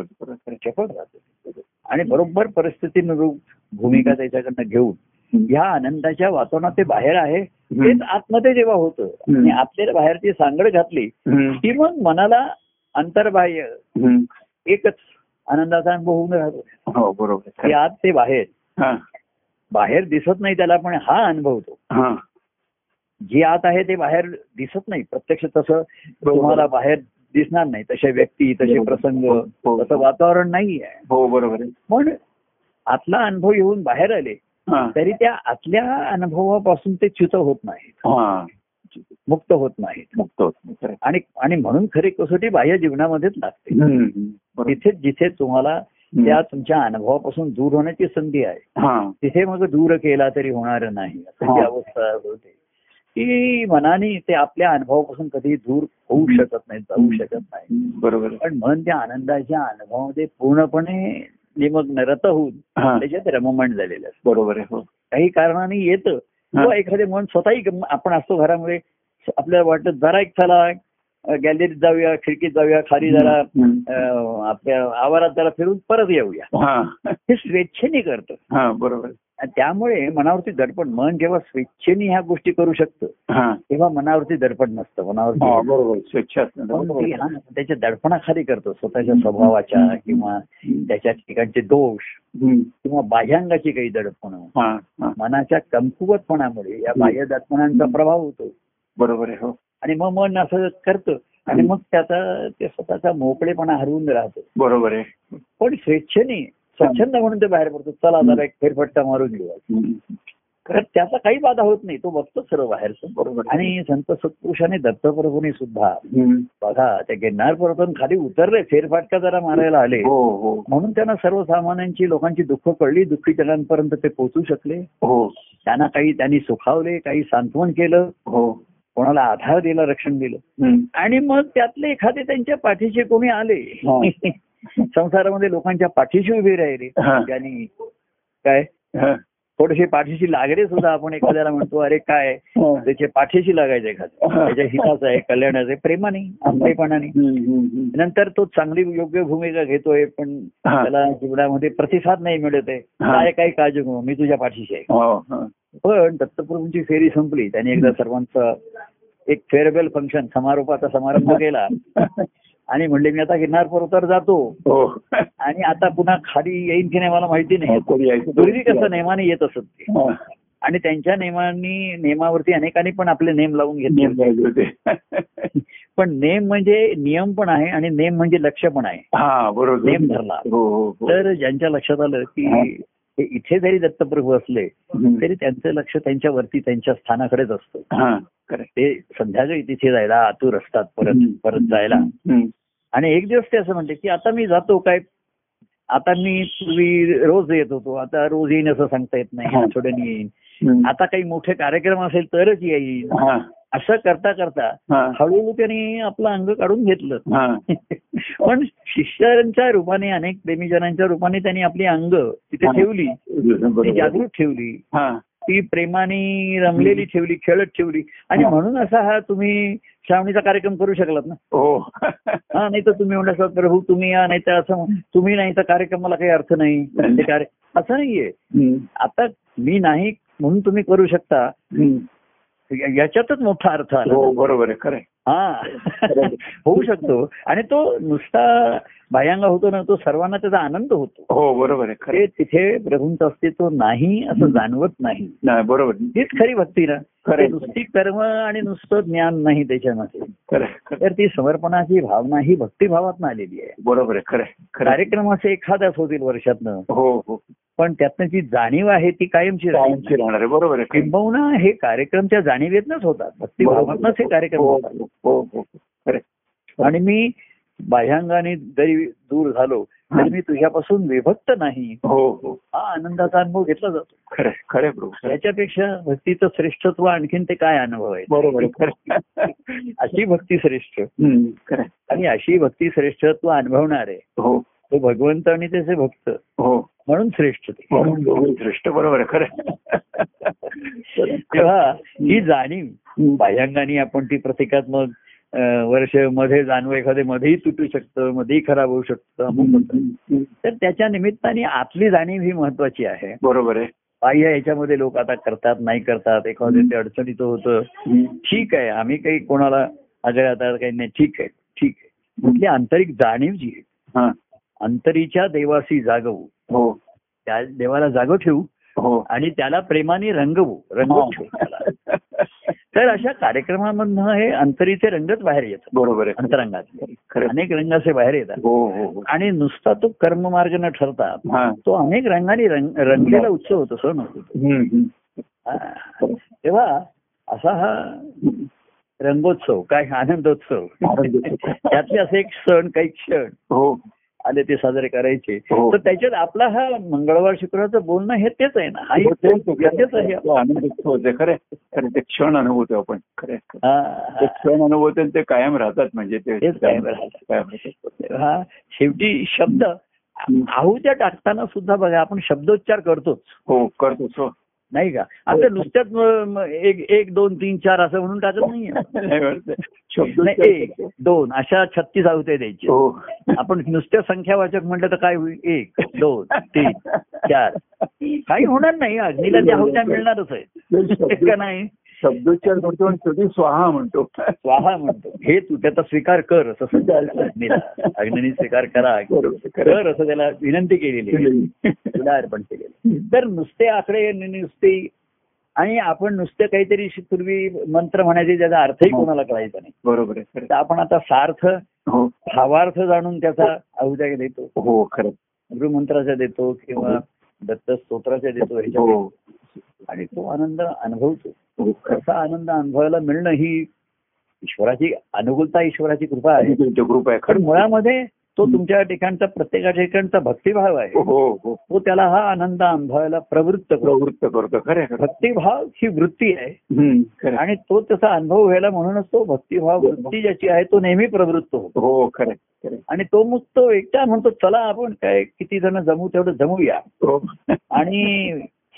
चपळ जातं आणि बरोबर परिस्थितीनुरूप भूमिका त्याच्याकडनं घेऊन ह्या आनंदाच्या वातावरणात ते बाहेर आहे तेच आतमध्ये जेव्हा होतं. आणि आतल्या बाहेरची सांगड घातली. की मग मनाला अंतर्बाह्य. एकच आनंदाचा अनुभव होऊन राहतो बरोबर आत ते बाहेर बाहेर दिसत नाही त्याला पण हा अनुभवतो जे आत आहे ते बाहेर दिसत नाही. प्रत्यक्ष तसं तुम्हाला बाहेर दिसणार नाही. तसे व्यक्ती तसे. प्रसंग हो, हो. तसं वातावरण नाही आहे. हो बरोबर पण आतला अनुभव येऊन बाहेर आले हा. तरी त्या आतल्या अनुभवापासून ते च्युत होत नाहीत. हा. मुक्त होत नाहीत. मुक्त होत. आणि आणि म्हणून खरी कसोटी बाह्य जीवनामध्येच लागते. तिथे जिथे तुम्हाला त्या तुमच्या अनुभवापासून दूर होण्याची संधी आहे हा. तिथे मग दूर केला तरी होणार नाही. हा. ती अवस्था होते. की मनाने ते आपल्या अनुभवापासून कधी दूर होऊ शकत नाही जाऊ शकत नाही बरोबर. पण मन त्या आनंदाच्या अनुभवामध्ये पूर्णपणे निमग्न रत होऊन त्याच्यात रममाण झालेलं असतं. बरोबर आहे हो. काही कारणाने येतं. किंवा एखादे मन स्वतःही आपण असतो घरामध्ये आपल्याला वाटतं जरा एक चला गॅलरीत जाऊया खिडकीत जाऊया खाली जरा आपल्या आवारात जरा फिरून परत येऊया. हा. स्वेच्छेने करतं. बरोबर. त्यामुळे मनावरती दडपण मन जेव्हा स्वेच्छेने ह्या गोष्टी करू शकतं हा. तेव्हा मनावरती दडपण नसतं मनावरती. स्वेच्छ त्याच्या दडपणाखाली करतो स्वतःच्या स्वभावाच्या किंवा त्याच्या ठिकाणचे दोष. किंवा बाह्यांगाची काही दडपण. मनाच्या कमकुवतपणामुळे या बाह्य दडपणांचा प्रभाव होतो. बरोबर आहे हो. आणि मग मन असं करतं आणि मग त्याचा ते स्वतःचा मोकळेपणा हरवून राहतो. बरोबर आहे. पण स्वेच्छेने स्वच्छंद म्हणून ते बाहेर पडतो चला जरा एक फेरफटका मारून घेऊया. हम्म. तर त्याचा काही बाधा होत नाही. तो बघतो सर्व बाहेरचं. बरोबर. आणि संत सत्पुरुषाने दत्तप्रभूंनी सुद्धा. बघा त्या गिरनार पर्वतून खाली उतरले. फेरफाटका जरा मारायला आले. हो हो. म्हणून त्यांना सर्वसामान्यांची लोकांची दुःख कळली. दुःखीजनांपर्यंत ते पोहोचू शकले. हो. त्यांना काही त्यांनी सुखावले काही सांत्वन केलं. हो. कोणाला आधार दिला रक्षण दिलं. आणि मग त्यातले एखादे त्यांच्या पाठीशी कोणी आले. संसारामध्ये लोकांच्या पाठीशी उभे राहिले. त्यांनी काय. थोडेसे पाठीशी लागले सुद्धा आपण एखाद्याला म्हणतो अरे काय हा. त्याचे पाठीशी लागायचं एखादं हा. त्याच्या हिताचं आहे कल्याणाचं आहे प्रेमाने आपलेपणाने. नंतर तो चांगली योग्य भूमिका घेतोय पण. त्याला जीवनामध्ये प्रतिसाद नाही मिळत आहे. काय काही काळजी करू मी तुझ्या पाठीशी आहे हो, हा. पण दत्तप्रभूंची फेरी संपली त्यांनी एकदा सर्वांचं एक फेअरवेल फंक्शन समारोपाचा समारंभ केला आणि म्हणले मी आता गिरनार पर्वतावर जातो. हो. आणि आता पुन्हा खाली येईन की नाही मला माहिती नाही. यायचं पूर्वी कसं नेमाने येत असत ते. हा. आणि त्यांच्या नेमांनी नेमावरती अनेकांनी पण आपले नेम लावून घेतले पण नेम म्हणजे नियम पण आहे आणि नेम म्हणजे लक्ष पण आहे. हा बरोबर. नेम धरला. हो हो हो. तर ज्यांच्या लक्षात आलं की हा. हे इथे जरी दत्तप्रभू असले. तरी त्यांचं लक्ष त्यांच्यावरती त्यांच्या स्थानाकडेच असतं. हा ते संध्याकाळी तिथे जायला आतुर असतात परत. परत जायला. आणि एक दिवस ते असं म्हणते की आता मी जातो काय? आता मी पूर्वी रोज येत होतो. आता रोज येईन असं सांगता येत नाही. आठवड्याने येईन. आता काही मोठे कार्यक्रम असेल तरच येईल हा. असं करता करता हळूहळू त्यांनी आपलं अंग काढून घेतलं. पण शिष्यांच्या रूपाने अनेक प्रेमीजनांच्या रूपाने त्यांनी आपली अंग तिथे. ठेवली. ती. जागृत ठेवली. ती प्रेमाने रमलेली ठेवली खेळत ठेवली. आणि. म्हणून असा हा तुम्ही श्रावणीचा कार्यक्रम करू शकलात ना? हो. हा नाही तर तुम्ही म्हणलं प्रभू तुम्ही या नाही तर असं तुम्ही नाही तर कार्यक्रमाला काही अर्थ नाही. ते कार्य असं नाहीये. आता मी नाही म्हणून तुम्ही करू शकता. याच्यातच मोठा अर्थ आला. हो बरोबर आहे. खरं. हा. होऊ शकतो. आणि तो नुसता बाह्यांगा होतो ना तो सर्वांना त्याचा आनंद होतो. हो बरोबर आहे. खरं तिथे प्रभूंचं अस्तित्व नाही असं जाणवत नाही. बरोबर. हीच खरी भक्ती ना. नुसती कर्म आणि नुसतं ज्ञान नाही त्याच्यामध्ये. तर ती समर्पणाची भावना ही भक्तिभावात आलेली आहे. बरोबर आहे खरं. कार्यक्रम असे एखाद्याच होतील वर्षातनं. हो हो. पण त्यातनं जी जाणीव आहे ती कायमची राहणार आहे बरोबर आहे. किंबहुना हे कार्यक्रमच्या जाणीवेतनच होतात. भक्तिभावातनच हे कार्यक्रम हो, होतात. हो हो. आणि मी बाह्यांगाने जरी दूर झालो मी तुझ्यापासून विभक्त नाही हो हो हा आनंदाचा अनुभव घेतला जातो खरं आहे, खरं आहे प्रभू खरं आहे. याच्यापेक्षा भक्तीचं श्रेष्ठत्व आणखीन ते काय अनुभव आहे बरोबर आहे आहे. अशी भक्ती श्रेष्ठ आहे. आणि अशी भक्ती श्रेष्ठत्व अनुभवणारे हो तो भगवंत आणि त्याचे भक्त हो म्हणून श्रेष्ठ ते म्हणून दोघे श्रेष्ठ बरोबर आहे खरं आहे. तेव्हा ही जाणीव. बाह्यांगाने आपण ती प्रतिकात्मक वर्षमध्ये जाणवं एखादे मध्येही तुटू शकतं मध्येही खराब होऊ शकतं अमुक. तर त्याच्या निमित्ताने आतली जाणीव ही महत्वाची आहे. बरोबर आहे. बाह्य याच्यामध्ये लोक आता करतात नाही करतात एखादे ते अडचणीचं होतं. ठीक आहे आम्ही काही कोणाला आजार आता काही नाही. ठीक आहे ठीक आहे. कुठली आंतरिक जाणीव जी आहे हा. अंतरीच्या देवाशी जागवू. हो. त्या देवाला जागो ठेवू हो. आणि त्याला प्रेमाने रंगवू. रंगवून ठेवू त्याला. तर अशा कार्यक्रमामधनं हे अंतरीचे रंगच बाहेर येतात. बरोबर आहे. आहे. अनेक रंग असे बाहेर येतात. हो हो हो. आणि नुसता तो कर्ममार्ग न ठरता हा. तो अनेक रंगाने रंग रंगलेला उत्सव होतो सण होतो. तेव्हा असा हा रंगोत्सव काय आनंदोत्सव. आनंदोत्सव. त्यातले असे एक सण काही क्षण. हो. आले ते साजरे करायचे हो. तर त्याच्यात आपला हा मंगळवार शुक्रवारचं बोलणं हे तेच आहे ना हा हो, तेच आहे, खरं. ते क्षण अनुभवतो आपण खरं. हा. क्षण अनुभवतो ते कायम राहतात म्हणजे ते तेच कायम राहतात. हा शेवटी शब्द आहुत्या टाकताना सुद्धा बघा आपण शब्दोच्चार करतोच हो करतो हो नाही का? आता नुसत्याच म- म- एक एक दोन तीन चार असं म्हणून टाकत नाहीये. एक दोन अशा छत्तीस आहुत्या द्यायची. हो. आपण नुसत्या संख्यावाचक म्हटलं तर काय होईल? एक दोन तीन चार. काही होणार नाही. अग्नीला त्या आहुत्या मिळणारच आहे का नाही? शब्दोच्चार करतो आणि शेवटी स्वाहा म्हणतो. स्वाहा म्हणतो. हे तू त्याचा स्वीकार कर असं अग्नीने स्वीकार करा. कर. असं त्याला विनंती केलेली अर्पण केलेलं तर नुसते आकडे नुसते आणि आपण नुसते काहीतरी पूर्वी मंत्र म्हणायचे त्याचा अर्थही कोणाला कळायचा नाही. बरोबर आहे तर आपण आता सार्थ हो. भावार्थ जाणून त्याचा अहुत्या देतो. हो खरं. गृहमंत्राच्या देतो किंवा दत्त स्तोत्राच्या देतो ह्याच्या हो. आणि तो आनंद अनुभवतो. हो खरं असा आनंद अनुभवायला मिळणं ही ईश्वराची अनुकूलता ईश्वराची कृपा आहे. तुमच्या ग्रुप आहे पण खरं मुळामध्ये तो तुमच्या ठिकाणचा प्रत्येकाच्या ठिकाणचा भक्तिभाव आहे. हो हो तो त्याला हा आनंद अनुभवायला प्रवृत्त प्रवृत्त करतो खरं. भक्तिभाव ही वृत्ती आहे. आणि तो त्याचा अनुभव व्हायला म्हणूनच तो भक्तिभाव वृत्ती ज्याची आहे तो नेहमी प्रवृत्त होतो. हो खरं. आणि तो मग तो एकटा म्हणतो चला आपण काय किती जण जमू तेवढं जमूया. हो. आणि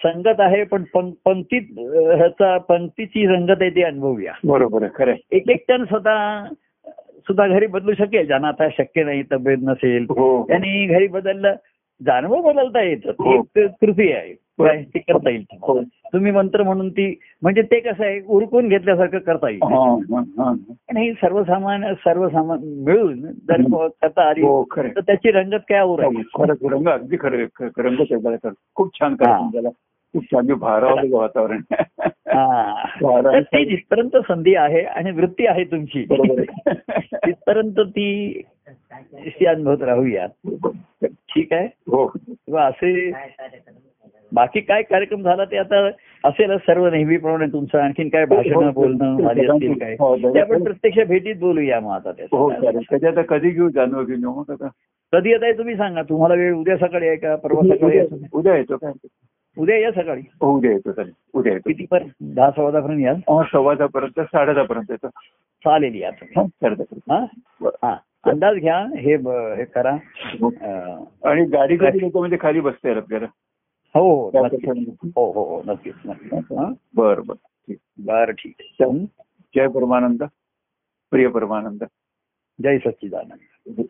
संगत आहे पण पंक्तीत ह्याचा पंक्तीची रंगत आहे ती अनुभवूया बरोबर खरं आहे. एक एकट्यानं स्वतः सुद्धा घरी बदलू शकेल ज्यांना आता शक्य नाही तब्येत नसेल हो त्यांनी घरी बदललं जाणवं बदलता येतं ती हो. एक कृती आहे ते करता येईल. हो. तुम्ही मंत्र म्हणून ती म्हणजे ते कसं आहे उरकून घेतल्यासारखं करता येईल हा, हा, सर्वसामान्य सर्वसामान्य मिळून जर करता आली. तर त्याची रंगत काय खरंच रंग अगदी खरं आहे. ख- रंग त्याला खरं. खूप छान. मी भारावलं वातावरण. हा. ती जिथपर्यंत संधी आहे आणि वृत्ती आहे तुमची. तिथपर्यंत ती अनुभवत राहूया. ठीक आहे? हो. किंवा असे बाकी काय कार्यक्रम झाला ते आता असेलच सर्व नेहमीप्रमाणे तुमचं. आणखीन काय भाषण बोलणं आली असतील काय? हो, ते आपण प्रत्यक्ष भेटीत बोलूया मग आता हो त्याचं. चालेल. कधी आता कधी घेऊ? जाणवं घेऊन आता कधी येत आहे तुम्ही सांगा. तुम्हाला वेळ उद्या सकाळी आहे का? परवा सकाळी उद्या येतो. काय उद्या या सकाळी. हो उद्या येतो चालेल. उद्या येतो. किती पर दहा सव्वा दहा पर्यंत याल? हा, सव्वा दहा पर्यंत साडे दहा पर्यंत येतो. चालेल या हा, पर्यंत. हा. हा. अंदाज घ्या हे हे करा. हो. आणि गाडी कधी येतो म्हणजे खाली बसता येईल आपल्याला? हो हो हो हो हो नक्कीच नक्कीच. हा? बरं बरं. ठीक. बरं ठीक. आहे हं? जय परमानंद. प्रिय परमानंद. जय सच्चिदानंद.